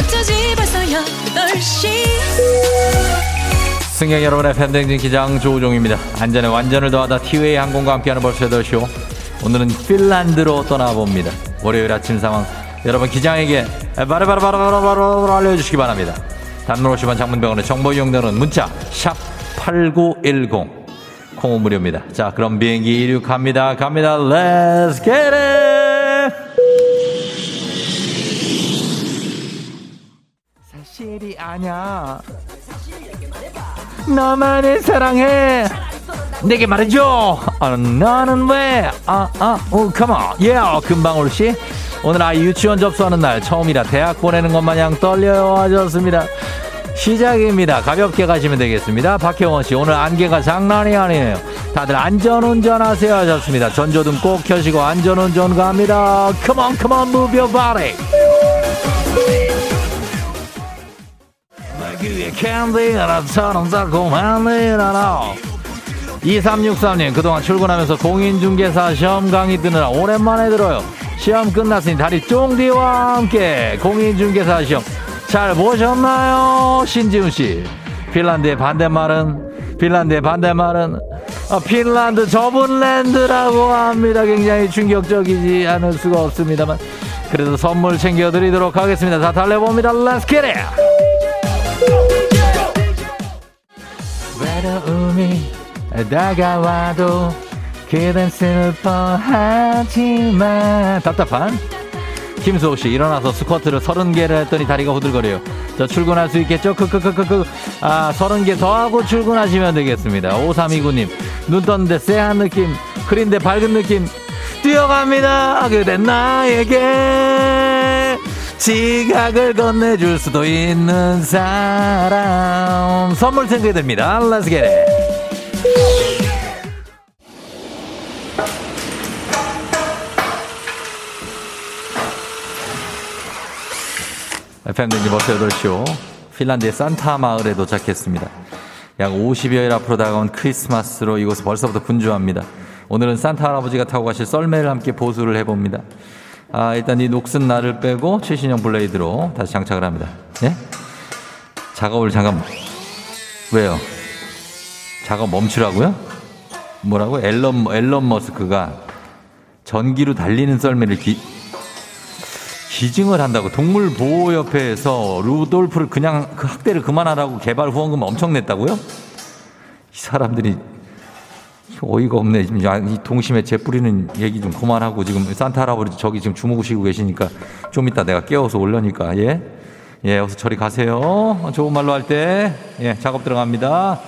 어쩌지 벌써 8시 승객 여러분의 팬댕진 기장 조우종입니다. 안전에 완전을 더하다 티웨이 항공과 함께하는 벌써 8시오. 오늘은 핀란드로 떠나봅니다. 월요일 아침 상황 여러분 기장에게 바로바로바로바로바로 알려주시기 바랍니다. 단문 50원 장문병원의 정보 이용료는 문자 샵 8910 콩은 무료입니다. 자 그럼 비행기 이륙합니다. 갑니다. Let's get it! 사실이 아냐 나만을 사랑해. 내게 말해줘. 아, 나는 왜? 아, 아, 어, 컴온 예, 금방울 씨 오늘 아이 유치원 접수하는 날 처음이라 대학 보내는 것 마냥 떨려요 하셨습니다. 시작입니다. 가볍게 가시면 되겠습니다. 박혜원 씨 오늘 안개가 장난이 아니에요. 다들 안전운전 하세요 하셨습니다. 전조등 꼭 켜시고 안전운전 갑니다. 컴온 컴온 move your body 귀에 캔디가 처럼 달콤한 일하나 2363님 그동안 출근하면서 공인중개사 시험 강의 듣느라 오랜만에 들어요. 시험 끝났으니 다리 쫑디와 함께 공인중개사 시험 잘 보셨나요? 신지훈씨. 핀란드의 반대말은 핀란드의 반대말은 아, 핀란드 좁은 랜드라고 합니다. 굉장히 충격적이지 않을 수가 없습니다만. 그래도 선물 챙겨드리도록 하겠습니다. Let's get it! 외 다가와도 그댄 슬퍼하지만 답답한? 김수호 씨 일어나서 스쿼트를 서른 개를 했더니 다리가 후들거려요 저 출근할 수 있겠죠? 크크크크크. 아 서른 개 더 하고 출근하시면 되겠습니다. 5329님 눈 떴는데 쎄한 느낌 흐린데 밝은 느낌. 뛰어갑니다. 그대 나에게 지각을 건네줄 수도 있는 사람. 선물 챙겨드립니다. Let's get it FM등지 버스 8시오 핀란드의 산타 마을에 도착했습니다 약 50여일 앞으로 다가온 크리스마스로 이곳은 벌써부터 분주합니다 오늘은 산타 할아버지가 타고 가실 썰매를 함께 보수를 해봅니다 아, 일단 이 녹슨 날을 빼고 최신형 블레이드로 다시 장착을 합니다. 예? 작업을 잠깐, 왜요? 작업 멈추라고요? 뭐라고? 앨런, 앨런 머스크가 전기로 달리는 썰매를 기, 기증을 한다고 동물보호협회에서 루돌프를 그냥 그 학대를 그만하라고 개발 후원금 엄청 냈다고요? 이 사람들이 어이가 없네. 지금 동심에 재 뿌리는 얘기 좀 그만하고 지금 산타 할아버지 저기 지금 주무시고 계시니까 좀 이따 내가 깨워서 올려니까 예. 예, 어서 저리 가세요. 좋은 말로 할 때. 예, 작업 들어갑니다.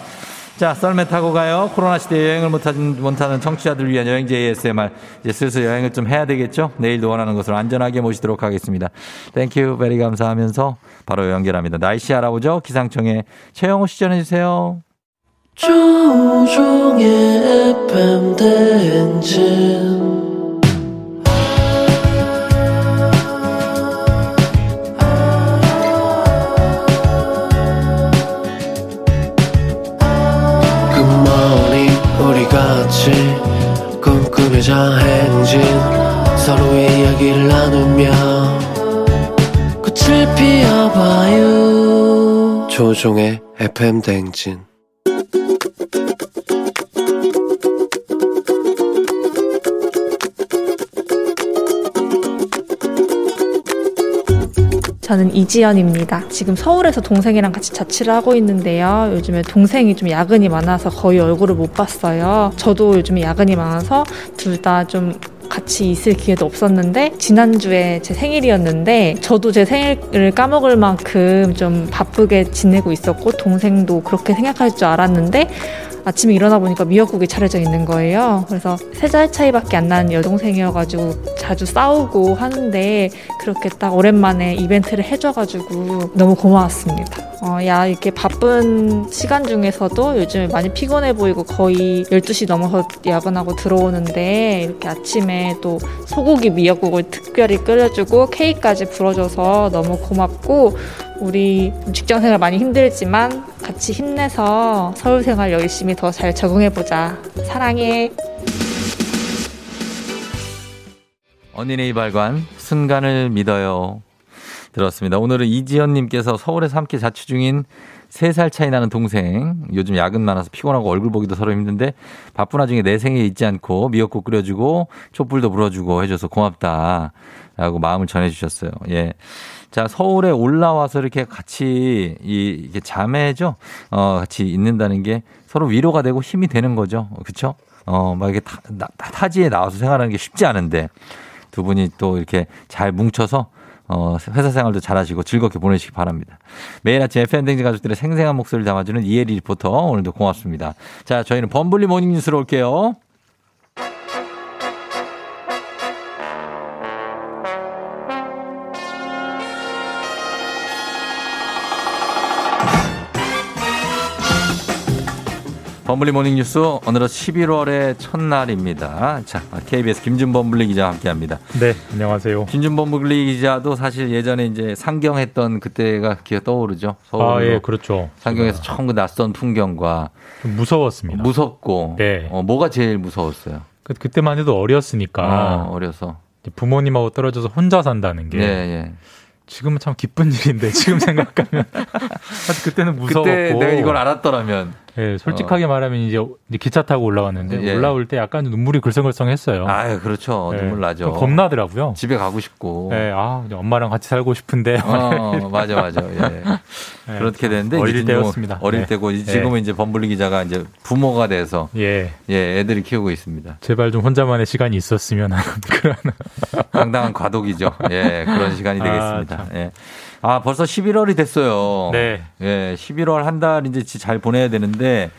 자, 썰매 타고 가요. 코로나 시대에 여행을 못하는, 못하는 청취자들 위한 여행지 ASMR. 이제 슬슬 여행을 좀 해야 되겠죠? 내일도 원하는 것을 안전하게 모시도록 하겠습니다. Thank you, very 감사하면서 바로 연결합니다. 날씨 알아보죠? 기상청에 최영호 시 전해주세요. 조종의 FM 대행진 조종의 FM 대행진 저는 이지연입니다. 지금 서울에서 동생이랑 같이 자취를 하고 있는데요. 요즘에 동생이 좀 야근이 많아서 거의 얼굴을 못 봤어요. 저도 요즘에 야근이 많아서 둘 다 좀 같이 있을 기회도 없었는데 지난주에 제 생일이었는데 저도 제 생일을 까먹을 만큼 좀 바쁘게 지내고 있었고 동생도 그렇게 생각할 줄 알았는데 아침에 일어나 보니까 미역국이 차려져 있는 거예요. 그래서 세 살 차이밖에 안 나는 여동생이어가지고 자주 싸우고 하는데 그렇게 딱 오랜만에 이벤트를 해줘가지고 너무 고마웠습니다. 어, 야, 이렇게 바쁜 시간 중에서도 요즘에 많이 피곤해 보이고 거의 12시 넘어서 야근하고 들어오는데 이렇게 아침에 또 소고기 미역국을 특별히 끓여주고 케이크까지 불어줘서 너무 고맙고 우리 직장 생활 많이 힘들지만 같이 힘내서 서울 생활 열심히 더 잘 적응해보자. 사랑해. 언니네 이발관 순간을 믿어요. 들었습니다. 오늘은 이지연님께서 서울에서 함께 자취 중인 3살 차이 나는 동생. 요즘 야근 많아서 피곤하고 얼굴 보기도 서로 힘든데 바쁜 와중에 내 생에 잊지 않고 미역국 끓여주고 촛불도 불어주고 해줘서 고맙다. 라고 마음을 전해주셨어요. 예. 자, 서울에 올라와서 이렇게 같이 이, 이게 자매죠? 어, 같이 있는다는 게 서로 위로가 되고 힘이 되는 거죠. 그쵸? 어, 막 이렇게 타, 나- 타지에 나와서 생활하는 게 쉽지 않은데 두 분이 또 이렇게 잘 뭉쳐서 어, 회사 생활도 잘하시고 즐겁게 보내시기 바랍니다. 매일 아침 FM댕진 가족들의 생생한 목소리를 담아주는 이혜리 리포터 오늘도 고맙습니다. 자, 저희는 범블리 모닝 뉴스로 올게요. 범블리 모닝 뉴스 오늘은 11월의 첫날입니다. 자, KBS 김준범 블리 기자와 함께합니다. 네, 안녕하세요. 김준범 블리 기자도 사실 예전에 이제 상경했던 그때가 기억 떠오르죠. 서울 아, 예, 그렇죠. 상경해서 처음 그 낯선 풍경과 좀 무서웠습니다. 무섭고 네. 어, 뭐가 제일 무서웠어요? 그, 그때만 해도 어렸으니까 어, 어려서 부모님하고 떨어져서 혼자 산다는 게 예, 예. 지금은 참 기쁜 일인데 지금 생각하면 그때는 무서웠고 그때 내가 이걸 알았더라면 예, 솔직하게 말하면 이제, 기차 타고 올라왔는데 예. 올라올 때 약간 눈물이 글썽글썽했어요. 아유, 그렇죠. 예, 눈물 나죠. 좀 겁나더라고요. 집에 가고 싶고. 예, 아, 엄마랑 같이 살고 싶은데. 어, 맞아, 맞아. 예. 예, 그렇게 되는데 어릴 이제 뭐 때였습니다. 어릴 네. 때고 이제 지금은 이제 범블리 기자가 이제 부모가 돼서 예. 예, 애들을 키우고 있습니다. 제발 좀 혼자만의 시간이 있었으면 하는 그런 상당한 과도기죠. 예, 그런 시간이 아, 되겠습니다. 참. 예. 아, 벌써 11월이 됐어요. 네. 예, 11월 한 달 이제 잘 보내야 되는데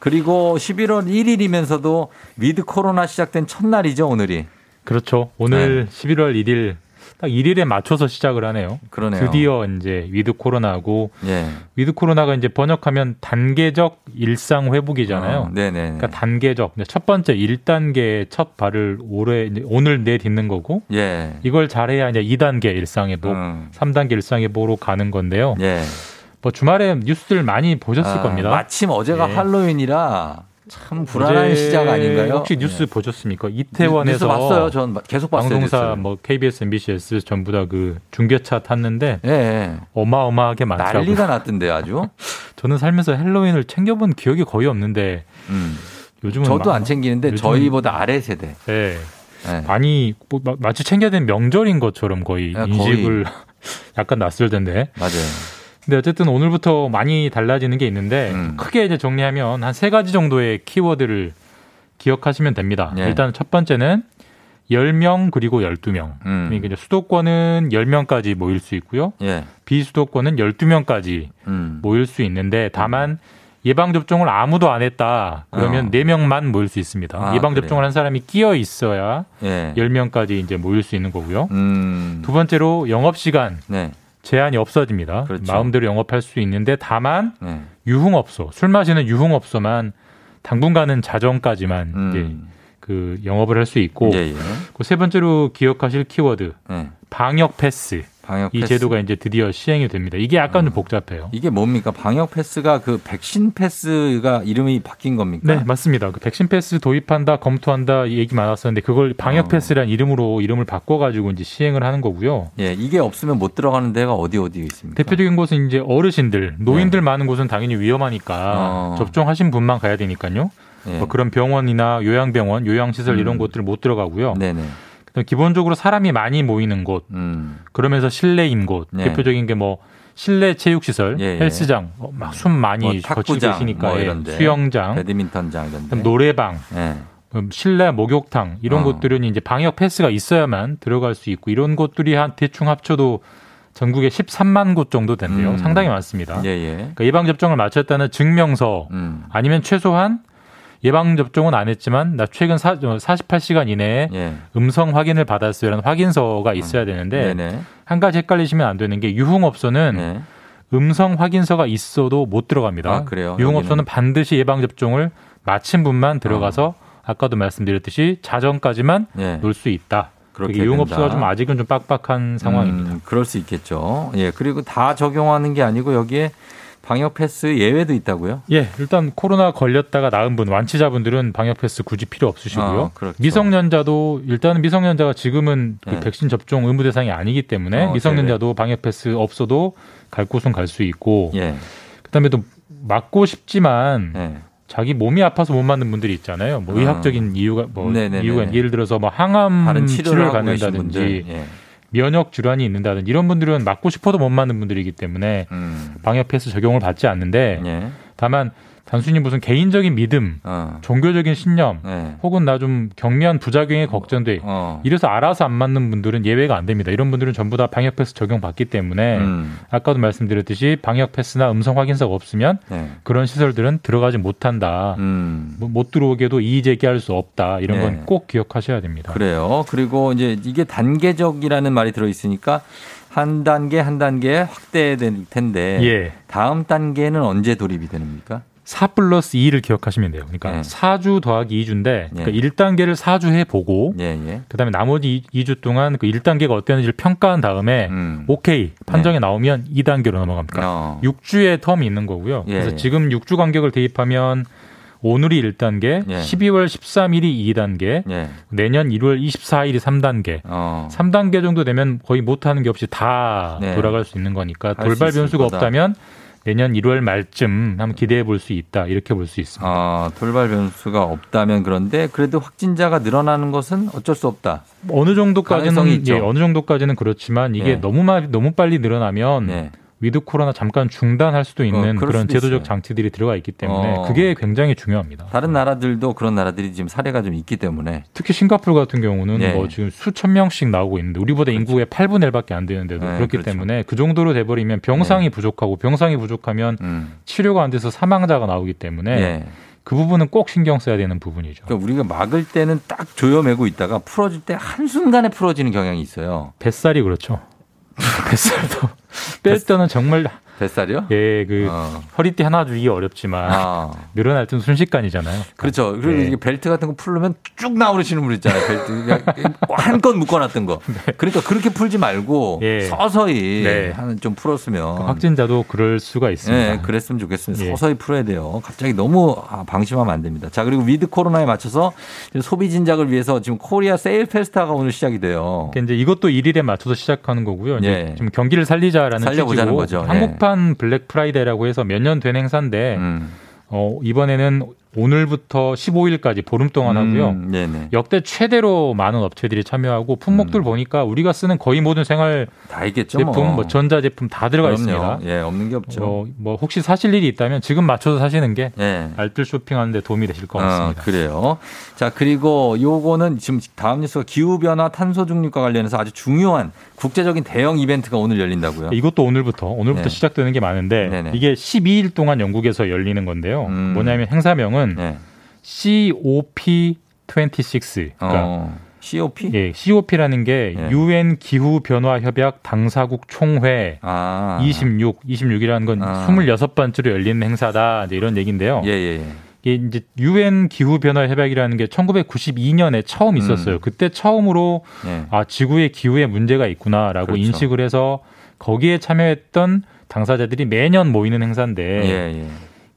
그리고 11월 1일이면서도 위드 코로나 시작된 첫날이죠, 오늘이. 그렇죠. 오늘 11월 1일 딱 1일에 맞춰서 시작을 하네요. 그러네요. 드디어 이제 위드 코로나고 예. 위드 코로나가 이제 번역하면 단계적 일상 회복이잖아요. 어, 네네. 그러니까 단계적 첫 번째 1단계 첫 발을 올해 오늘 내딛는 거고 예. 이걸 잘해야 이제 2단계 일상 회복, 음. 3단계 일상 회복으로 가는 건데요. 예. 뭐 주말에 뉴스들 많이 보셨을 아, 겁니다. 마침 어제가 예. 할로윈이라 참 불안한 시작 아닌가요? 혹시 뉴스 예. 보셨습니까? 뉴스 이태원에서 봤어요. 전 계속 봤어요. 방송사 뉴스를. 뭐 KBS, MBC, SBS 전부 다 그 중계차 탔는데 예, 예. 어마어마하게 많더라고요. 난리가 났던데요, 아주. 저는 살면서 헬로윈을 챙겨본 기억이 거의 없는데 음. 요즘은 저도 마- 안 챙기는데 저희보다 아래 세대. 네. 예. 많이 뭐 마- 마치 챙겨야 되는 명절인 것처럼 거의 아, 거의. 인식을 약간 낯설던데. 맞아요. 근데 어쨌든 오늘부터 많이 달라지는 게 있는데 음. 크게 이제 정리하면 한 세 가지 정도의 키워드를 기억하시면 됩니다. 예. 일단 첫 번째는 10명 그리고 12명. 음. 그러니까 이제 수도권은 10명까지 모일 수 있고요. 예. 비수도권은 12명까지 음. 모일 수 있는데 다만 예방 접종을 아무도 안 했다. 그러면 어. 네 4명만 모일 수 있습니다. 아, 예방? 접종을 한 사람이 끼어 있어야 예. 10명까지 이제 모일 수 있는 거고요. 음. 두 번째로 영업 시간 네. 제한이 없어집니다. 그렇죠. 마음대로 영업할 수 있는데 다만 네. 유흥업소, 술 마시는 유흥업소만 당분간은 자정까지만 이제 음. 그 영업을 할 수 있고 예, 예. 그세 번째로 기억하실 키워드 네. 방역 패스. 방역 이 패스. 제도가 이제 드디어 시행이 됩니다. 이게 약간 좀 복잡해요. 이게 뭡니까? 방역 패스가 그 백신 패스가 이름이 바뀐 겁니까? 네, 맞습니다. 그 백신 패스 도입한다, 검토한다 이 얘기 많았었는데 그걸 방역 어. 패스란 이름으로 이름을 바꿔가지고 이제 시행을 하는 거고요. 예, 이게 없으면 못 들어가는 데가 어디 어디 있습니까? 대표적인 곳은 이제 어르신들, 노인들 많은 곳은 당연히 위험하니까 네. 어. 접종하신 분만 가야 되니까요. 예. 뭐 그런 병원이나 요양병원, 요양시설 이런 음. 곳들 못 들어가고요. 네네. 기본적으로 사람이 많이 모이는 곳, 음. 그러면서 실내인 곳, 네. 대표적인 게 뭐 실내 체육시설, 예, 예. 헬스장, 막 숨 많이 뭐 거치고 탁구장 계시니까 뭐 예, 이런데. 수영장, 배드민턴장 이런 데. 그다음 노래방, 예. 음, 실내 목욕탕 이런 어. 곳들은 이제 방역 패스가 있어야만 들어갈 수 있고 이런 곳들이 한 대충 합쳐도 전국에 13만 곳 정도 된대요. 음. 상당히 많습니다. 예, 예. 그러니까 예방 접종을 마쳤다는 증명서 음. 아니면 최소한 예방 접종은 안 했지만 나 최근 사, 48시간 이내에 예. 음성 확인을 받았어요라는 확인서가 있어야 되는데 네네. 한 가지 헷갈리시면 안 되는 게 유흥업소는 네. 음성 확인서가 있어도 못 들어갑니다. 아, 그래요? 유흥업소는 여기는? 반드시 예방 접종을 마친 분만 들어가서 아까도 말씀드렸듯이 자정까지만 예. 놀수 있다. 그렇게 된다. 좀 아직은 좀 빡빡한 상황입니다. 음, 그럴 수 있겠죠. 예. 그리고 다 적용하는 게 아니고 여기에 방역 패스 예외도 있다고요? 예, 일단 코로나 걸렸다가 나은 분, 완치자분들은 방역 패스 굳이 필요 없으시고요. 아, 그렇죠. 미성년자도 일단은 미성년자가 지금은 그 네. 백신 접종 의무 대상이 아니기 때문에 어, 미성년자도 방역 패스 없어도 갈 곳은 갈 수 있고 예. 그다음에 또 맞고 싶지만 네. 자기 몸이 아파서 못 맞는 분들이 있잖아요. 뭐 아. 의학적인 이유가 뭐 네네네. 이유가 예를 들어서 뭐 항암 치료를 치료를. 예. 면역 질환이 있는다든지 이런 분들은 맞고 싶어도 못 맞는 분들이기 때문에 음. 방역 패스 적용을 받지 않는데 예. 다만 단순히 무슨 개인적인 믿음, 어. 종교적인 신념, 네. 혹은 나 좀 경미한 부작용이 걱정돼. 어. 이래서 알아서 안 맞는 분들은 예외가 안 됩니다. 이런 분들은 전부 다 방역 패스 적용받기 때문에 음. 아까도 말씀드렸듯이 방역 패스나 음성 확인서가 없으면 네. 그런 시설들은 들어가지 못한다. 음. 뭐- 못 들어오게도 이의 제기할 수 없다. 이런 네. 건꼭 기억하셔야 됩니다. 그래요. 그리고 이제 이게 단계적이라는 말이 들어 있으니까 한 단계 한 단계 확대될 텐데 예. 다음 단계는 언제 돌입이 됩니까? 4 플러스 2를 기억하시면 돼요. 그러니까 네. 4주 더하기 2주인데 그러니까 1단계를 4주 해보고 예, 예. 그다음에 나머지 2주 동안 그 1단계가 어땠는지를 평가한 다음에 음. 오케이 판정이 나오면 2단계로 넘어갑니다. 어. 6주의 텀이 있는 거고요. 예, 그래서 예. 지금 6주 간격을 대입하면 오늘이 1단계, 예. 12월 13일이 2단계, 예. 내년 1월 24일이 3단계. 어. 3단계 정도 되면 거의 못하는 게 없이 다 네. 돌아갈 수 있는 거니까 돌발 변수가 거다. 없다면 내년 1월 말쯤 한번 기대해 볼 수 있다 이렇게 볼 수 있습니다. 아, 돌발 변수가 없다면 그런데 그래도 확진자가 늘어나는 것은 어쩔 수 없다. 어느 정도까지는. 예, 어느 정도까지는 그렇지만 이게 네. 너무 마, 너무 빨리 늘어나면 네. 위드 코로나 잠깐 중단할 수도 있는 어, 그런 수도 제도적 있어요. 장치들이 들어가 있기 때문에 어. 그게 굉장히 중요합니다. 다른 나라들도 그런 나라들이 지금 사례가 좀 있기 때문에 특히 싱가포르 같은 경우는 네. 뭐 지금 수천 명씩 나오고 있는데 우리보다 인구의 8분의 1밖에 안 되는데도 네, 그렇기 그렇죠. 때문에 그 정도로 돼버리면 병상이 부족하고 병상이 부족하면 음. 치료가 안 돼서 사망자가 나오기 때문에 예. 그 부분은 꼭 신경 써야 되는 부분이죠. 그러니까 우리가 막을 때는 딱 조여매고 있다가 풀어줄 때 한순간에 풀어지는 경향이 있어요. 뱃살이 그렇죠. 뱃살도. 뺄 때는 정말 뱃살이요? 예, 그 어. 허리띠 하나 줄이기 어렵지만 아. 늘어날 때는 순식간이잖아요. 그렇죠. 그리고 네. 이게 벨트 같은 거 풀려면 쭉 나오시는 분 있잖아요. 벨트. 한껏 묶어놨던 거. 그러니까 그렇게 풀지 말고 예. 서서히 네. 하는 좀 풀었으면. 확진자도 그럴 수가 있습니다. 네, 그랬으면 좋겠습니다. 예. 서서히 풀어야 돼요. 갑자기 너무 아, 방심하면 안 됩니다. 자, 그리고 위드 코로나에 맞춰서 소비 진작을 위해서 지금 코리아 세일 페스타가 오늘 시작이 돼요. 그러니까 이제 이것도 일일에 맞춰서 시작하는 거고요. 이제 예. 지금 경기를 살리자라는 살려보자는 거죠. 예. 한국판 블랙 프라이데이라고 해서 몇 년 된 행사인데 음. 어, 이번에는 오늘부터 15일까지 보름 동안 하고요. 음. 역대 최대로 많은 업체들이 참여하고 품목들 보니까 우리가 쓰는 거의 모든 생활 다 있겠죠. 제품, 뭐. 뭐 전자 제품 다 들어가 그럼요. 있습니다. 예, 없는 게 없죠. 어, 뭐 혹시 사실 일이 있다면 지금 맞춰서 사시는 게 예. 알뜰 쇼핑하는데 도움이 되실 것 어, 같습니다. 그래요. 자, 그리고 요거는 지금 다음 뉴스가 기후 변화 탄소 중립과 관련해서 아주 중요한 국제적인 대형 이벤트가 오늘 열린다고요. 이것도 오늘부터 오늘부터 네. 시작되는 게 많은데 네네. 이게 12일 동안 영국에서 열리는 건데요. 음. 뭐냐면 행사명은 네. COP26. 그러니까 어, COP? 예, COP라는 게 예. 유엔 기후 변화 협약 당사국 총회 아. 26, 26이라는 건 아. 26번째로 열리는 행사다. 이제 이런 얘기인데요. 예, 예, 예. 이게 이제 유엔 기후 변화 협약이라는 게 1992년에 처음 있었어요. 음. 그때 처음으로 예. 아 지구의 기후에 문제가 있구나라고 그렇죠. 인식을 해서 거기에 참여했던 당사자들이 매년 모이는 행사인데 예, 예. 그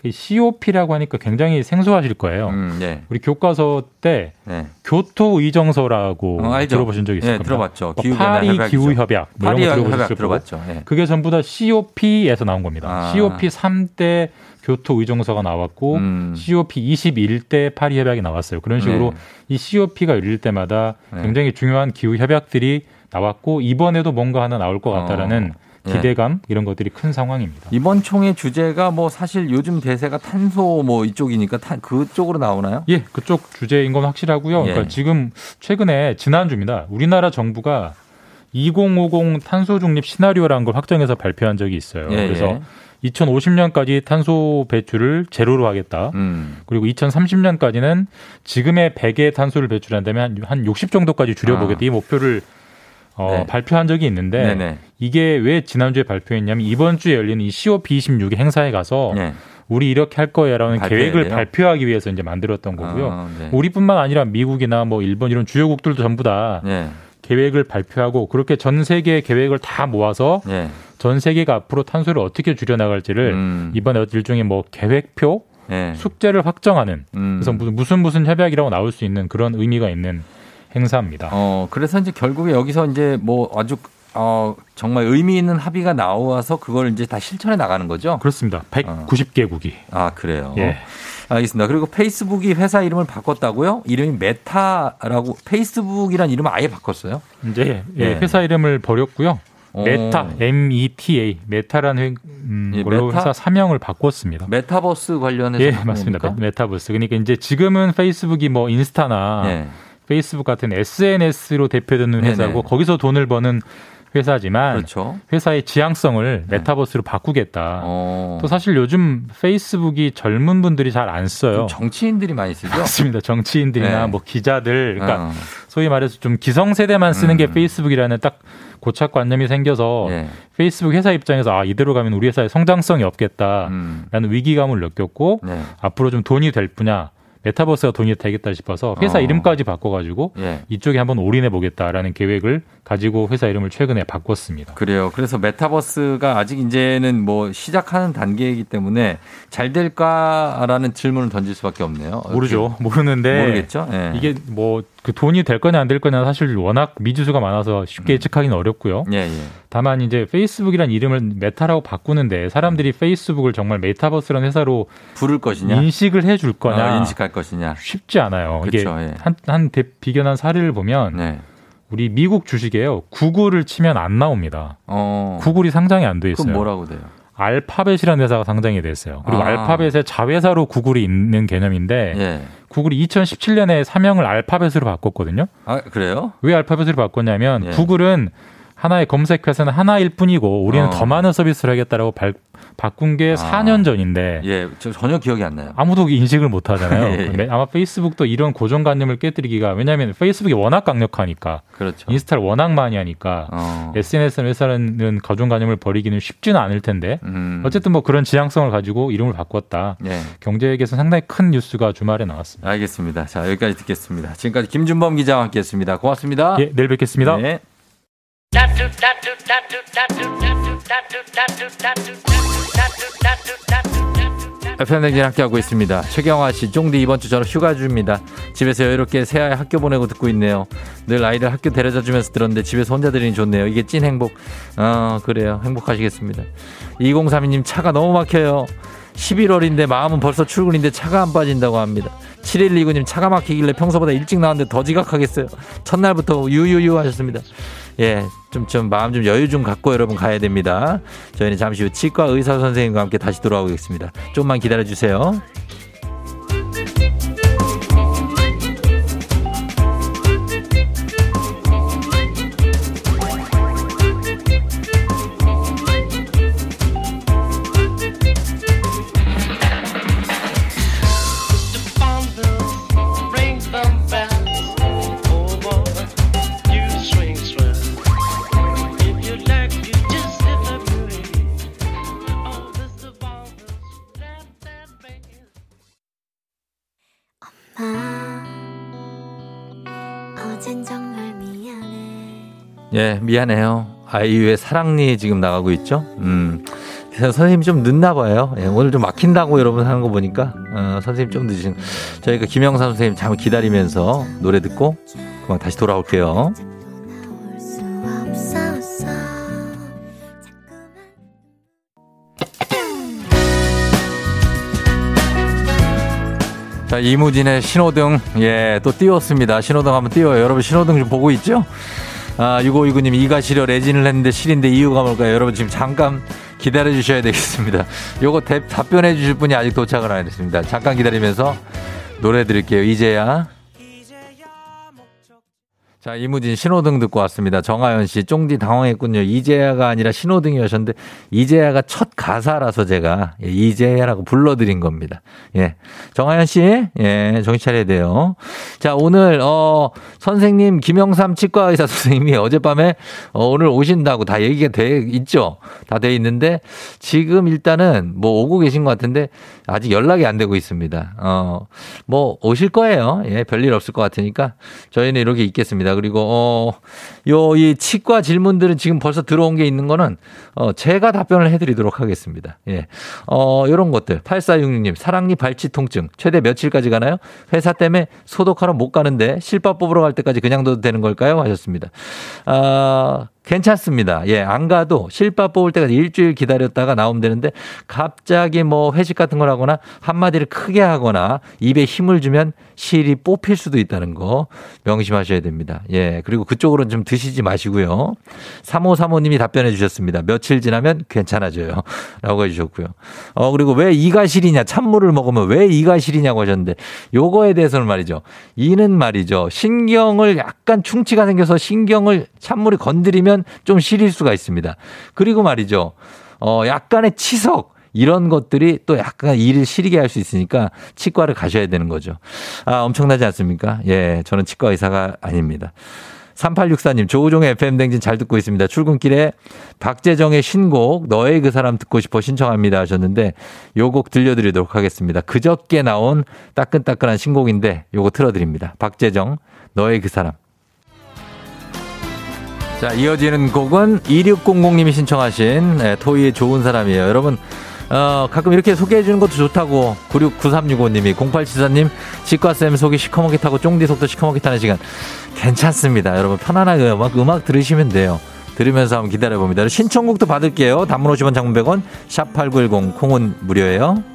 COP라고 하니까 굉장히 생소하실 거예요. 음, 예. 우리 교과서 때 네. 교토 의정서라고 어. 들어보신 적 있을 예, 겁니다. 들어봤죠. 뭐 파리. 기후 협약 뭐 이런 거 들어보셨을 거고. 들어봤죠. 예. 그게 전부 다 COP에서 나온 겁니다. 아. COP 3대 교토 의정서가 나왔고 음. COP 21대 파리 협약이 나왔어요. 그런 식으로 네. 이 COP가 열릴 때마다 네. 굉장히 중요한 기후 협약들이 나왔고 이번에도 뭔가 하나 나올 것 같다라는 어. 예. 기대감 이런 것들이 큰 상황입니다. 이번 총회 주제가 뭐 사실 요즘 대세가 탄소 뭐 이쪽이니까 타, 그쪽으로 나오나요? 예, 그쪽 주제인 건 확실하고요. 예. 그러니까 지금 최근에 지난주입니다. 우리나라 정부가 2050 탄소 중립 시나리오라는 걸 확정해서 발표한 적이 있어요. 예, 그래서 예. 2050년까지 탄소 배출을 제로로 하겠다. 음. 그리고 2030년까지는 지금의 100의 탄소를 배출한다면 한, 한60 정도까지 줄여보겠다. 아. 이 목표를 어, 네. 발표한 적이 있는데 네네. 이게 왜 지난주에 발표했냐면 이번 주에 열리는 이 COP26 행사에 가서 네. 우리 이렇게 할 거야라는 발표해야 계획을 돼요? 발표하기 위해서 이제 만들었던 거고요. 아, 네. 우리뿐만 아니라 미국이나 뭐 일본 이런 주요국들도 전부 다 네. 계획을 발표하고 그렇게 전 세계의 계획을 다 모아서 예. 전 세계가 앞으로 탄소를 어떻게 줄여나갈지를 음. 이번에 일종의 뭐 계획표 예. 숙제를 확정하는 음. 그래서 무슨 무슨 협약이라고 나올 수 있는 그런 의미가 있는 행사입니다. 어, 그래서 이제 결국에 여기서 이제 뭐 아주 어, 정말 의미 있는 합의가 나와서 그걸 이제 다 실천해 나가는 거죠? 그렇습니다. 190개국이. 아, 그래요? 예. 알겠습니다. 그리고 페이스북이 회사 이름을 바꿨다고요? 이름이 메타라고 페이스북이란 이름을 아예 바꿨어요? 이제 예, 예. 회사 이름을 버렸고요. 오. 메타, M-E-T-A, 메타라는 회, 음, 예, 걸로 메타? 회사 사명을 바꿨습니다. 메타버스 관련해서 예, 맞습니다. 겁니까? 메- 메타버스. 그러니까 이제 지금은 페이스북이 뭐 인스타나 예. 페이스북 같은 SNS로 대표되는 네네. 회사고 거기서 돈을 버는 회사지만 그렇죠. 회사의 지향성을 메타버스로 바꾸겠다. 어. 또 사실 요즘 페이스북이 젊은 분들이 잘 안 써요. 정치인들이 많이 쓰죠? 맞습니다. 정치인들이나 네. 뭐 기자들, 그러니까 어. 소위 말해서 좀 기성세대만 쓰는 게 음. 페이스북이라는 딱 고착관념이 생겨서 예. 페이스북 회사 입장에서 아 이대로 가면 우리 회사의 성장성이 없겠다라는 음. 위기감을 느꼈고 네. 앞으로 좀 돈이 될 분야 메타버스가 돈이 되겠다 싶어서 회사 어. 이름까지 바꿔가지고 예. 이쪽에 한번 올인해 보겠다라는 계획을 가지고 회사 이름을 최근에 바꿨습니다. 그래요. 그래서 메타버스가 아직 이제는 뭐 시작하는 단계이기 때문에 잘 될까라는 질문을 던질 수밖에 없네요. 모르죠. 모르는데 모르겠죠. 예. 이게 뭐그 돈이 될 거냐 안 될 거냐 사실 워낙 미지수가 많아서 쉽게 예측하기는 어렵고요. 예, 예. 다만 이제 페이스북이란 이름을 메타라고 바꾸는데 사람들이 페이스북을 정말 메타버스라는 회사로 부를 것이냐? 인식을 해줄 거냐 어, 인식할 것이냐? 쉽지 않아요. 이게 그쵸, 예. 한, 한 대- 비견한 사례를 보면 네. 우리 미국 주식에요. 구글을 치면 안 나옵니다. 어. 구글이 상장이 안 돼 있어요. 그럼 뭐라고 돼요? 알파벳이라는 회사가 상장이 됐어요. 그리고 아. 알파벳의 자회사로 구글이 있는 개념인데 예. 구글이 2017년에 사명을 알파벳으로 바꿨거든요. 아, 그래요? 왜 알파벳으로 바꿨냐면 예. 구글은 하나의 검색 회사는 하나일 뿐이고 우리는 어. 더 많은 서비스를 하겠다라고 발- 바꾼 게 아. 4년 전인데 예, 저 전혀 기억이 안 나요. 아무도 인식을 못 하잖아요. 예, 예. 아마 페이스북도 이런 고정관념을 깨뜨리기가 왜냐하면 페이스북이 워낙 강력하니까 그렇죠. 인스타를 워낙 많이 하니까 어. SNS 회사는 고정관념을 버리기는 쉽지는 않을 텐데 음. 어쨌든 뭐 그런 지향성을 가지고 이름을 바꿨다. 예. 경제에게서 상당히 큰 뉴스가 주말에 나왔습니다. 알겠습니다. 자, 여기까지 듣겠습니다. 지금까지 김준범 기자와 함께 했습니다. 고맙습니다. 예, 내일 뵙겠습니다. 네. FM댕진 함께하고 있습니다. 최경화 씨, 쫑디 이번 주 저는 휴가 중입니다. 집에서 여유롭게 새아이 학교 보내고 듣고 있네요. 늘 아이들 학교 데려다 주면서 들었는데 집에서 혼자 들으니 좋네요. 이게 찐 행복. 어, 그래요. 행복하시겠습니다. 2032님 차가 너무 막혀요. 11월인데 마음은 벌써 출근인데 차가 안 빠진다고 합니다. 7129님 차가 막히길래 평소보다 일찍 나왔는데 더 지각하겠어요. 첫날부터 유유유 하셨습니다. 예, 좀, 좀 마음 좀 여유 좀 갖고 여러분 가야 됩니다. 저희는 잠시 후 치과 의사 선생님과 함께 다시 돌아오겠습니다. 좀만 기다려 주세요. 예, 미안해요. 아이유의 사랑니 지금 나가고 있죠? 음. 선생님이 좀 늦나 봐요. 예, 오늘 좀 막힌다고 여러분 하는 거 보니까, 어, 선생님 좀 늦으신. 저희가 김영삼 선생님 잠 기다리면서 노래 듣고, 그만 다시 돌아올게요. 자, 이무진의 신호등, 예, 또 띄웠습니다. 신호등 한번 띄워요. 여러분 신호등 좀 보고 있죠? 아, 6529님, 이가 시려 레진을 했는데 실인데 이유가 뭘까요? 여러분 지금 잠깐 기다려 주셔야 되겠습니다. 요거 대- 답변해 주실 분이 아직 도착을 안 했습니다. 잠깐 기다리면서 노래 드릴게요. 이제야. 자, 이무진 신호등 듣고 왔습니다. 정하연 씨, 쫑디 당황했군요. 이제야가 아니라 신호등이었는데, 이제야가 첫 가사라서 제가, 예, 이제야라고 불러드린 겁니다. 예. 정하연 씨, 예, 정신 차려야 돼요. 자, 오늘, 어, 선생님, 김영삼 치과의사 선생님이 어젯밤에, 어, 오늘 오신다고 다 얘기가 돼 있죠? 다 돼 있는데, 지금 일단은 뭐 오고 계신 것 같은데, 아직 연락이 안 되고 있습니다. 어, 뭐, 오실 거예요. 예, 별일 없을 것 같으니까, 저희는 이렇게 있겠습니다. 알겠습니다. 그리고, 어, 요, 이 치과 질문들은 지금 벌써 들어온 게 있는 거는, 어, 제가 답변을 해드리도록 하겠습니다. 예. 어, 요런 것들. 8466님, 사랑니 발치 통증. 최대 며칠까지 가나요? 회사 때문에 소독하러 못 가는데 실밥 뽑으러 갈 때까지 그냥 둬도 되는 걸까요? 하셨습니다. 아, 괜찮습니다. 예, 안 가도 실밥 뽑을 때까지 일주일 기다렸다가 나오면 되는데 갑자기 뭐 회식 같은 걸 하거나 한마디를 크게 하거나 입에 힘을 주면 실이 뽑힐 수도 있다는 거 명심하셔야 됩니다. 예, 그리고 그쪽으로는 좀 드시지 마시고요. 3535님이 답변해 주셨습니다. 며칠 지나면 괜찮아져요. 라고 해 주셨고요. 어, 그리고 왜 이가 시리냐? 찬물을 먹으면 왜 이가 시리냐고 하셨는데 요거에 대해서는 말이죠. 이는 말이죠. 신경을 약간 충치가 생겨서 신경을 찬물이 건드리면 좀 시릴 수가 있습니다. 그리고 말이죠. 어, 약간의 치석. 이런 것들이 또 약간 일을 시리게 할 수 있으니까 치과를 가셔야 되는 거죠. 아, 엄청나지 않습니까? 예, 저는 치과 의사가 아닙니다. 3864님, 조우종의 FM댕진 잘 듣고 있습니다. 출근길에 박재정의 신곡, 너의 그 사람 듣고 싶어 신청합니다 하셨는데, 요 곡 들려드리도록 하겠습니다. 그저께 나온 따끈따끈한 신곡인데, 요거 틀어드립니다. 박재정, 너의 그 사람. 자, 이어지는 곡은 2600님이 신청하신 네, 토이의 좋은 사람이에요. 여러분, 어, 가끔 이렇게 소개해 주는 것도 좋다고 969365님이 0874님 치과쌤 속이 시커멓게 타고 쫑디 속도 시커멓게 타는 시간 괜찮습니다. 여러분 편안하게 음악, 음악 들으시면 돼요. 들으면서 한번 기다려 봅니다. 신청곡도 받을게요. 단문 50원 장문 100원 샵8910 콩은 무료예요.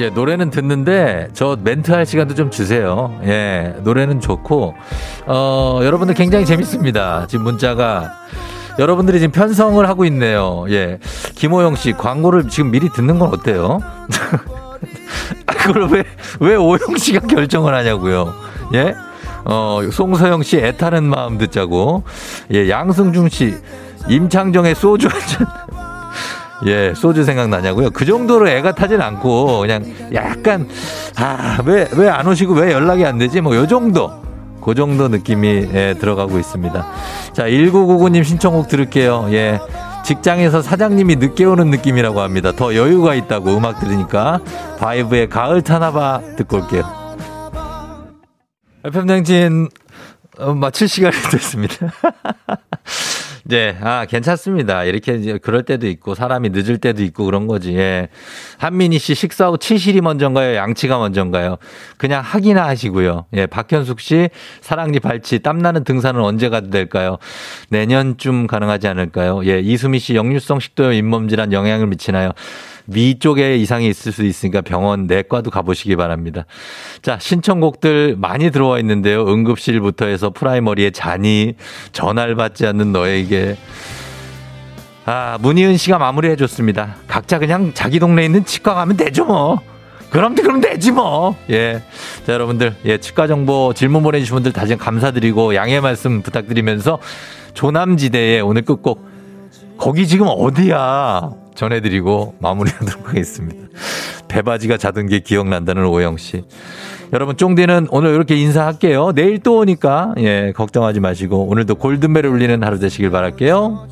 예, 노래는 듣는데 저 멘트 할 시간도 좀 주세요. 예, 노래는 좋고 어, 여러분들 굉장히 재밌습니다. 지금 문자가 여러분들이 지금 편성을 하고 있네요. 예. 김호영 씨 광고를 지금 미리 듣는 건 어때요? 그걸 왜, 왜 오영 씨가 결정을 하냐고요. 예? 어, 송서영 씨 애타는 마음 듣자고. 예, 양승준 씨 임창정의 소주 한 잔. 예, 소주 생각나냐고요? 그 정도로 애가 타진 않고, 그냥 약간, 아, 왜, 왜 안 오시고 왜 연락이 안 되지? 뭐, 요 정도. 그 정도 느낌이, 예, 들어가고 있습니다. 자, 1999님 신청곡 들을게요. 예. 직장에서 사장님이 늦게 오는 느낌이라고 합니다. 더 여유가 있다고 음악 들으니까. 바이브의 가을 타나봐 듣고 올게요. FM장진, 어, 마칠 시간이 됐습니다. 네, 아, 괜찮습니다. 이렇게 이제 그럴 때도 있고, 사람이 늦을 때도 있고 그런 거지. 예. 한민희 씨 식사하고 치실이 먼저인가요? 양치가 먼저인가요? 그냥 하기나 하시고요. 예, 박현숙 씨 사랑니 발치 땀나는 등산은 언제 가도 될까요? 내년쯤 가능하지 않을까요? 예, 이수미 씨 역류성 식도염 잇몸 질환 영향을 미치나요? 위 쪽에 이상이 있을 수 있으니까 병원 내과도 가보시기 바랍니다. 자, 신청곡들 많이 들어와 있는데요. 응급실부터 해서 프라이머리의 잔이 전화를 받지 않는 너에게 아, 문희은 씨가 마무리해 줬습니다. 각자 그냥 자기 동네에 있는 치과 가면 되죠, 뭐. 그럼, 그럼 되지, 뭐. 예. 자, 여러분들, 예, 치과 정보 질문 보내주신 분들 다시 감사드리고 양해 말씀 부탁드리면서 조남지대의 오늘 끝곡. 거기 지금 어디야? 전해드리고 마무리하도록 하겠습니다. 배바지가 자던 게 기억난다는 오영 씨. 여러분 쫑디는 오늘 이렇게 인사할게요. 내일 또 오니까 예 걱정하지 마시고 오늘도 골든벨을 울리는 하루 되시길 바랄게요.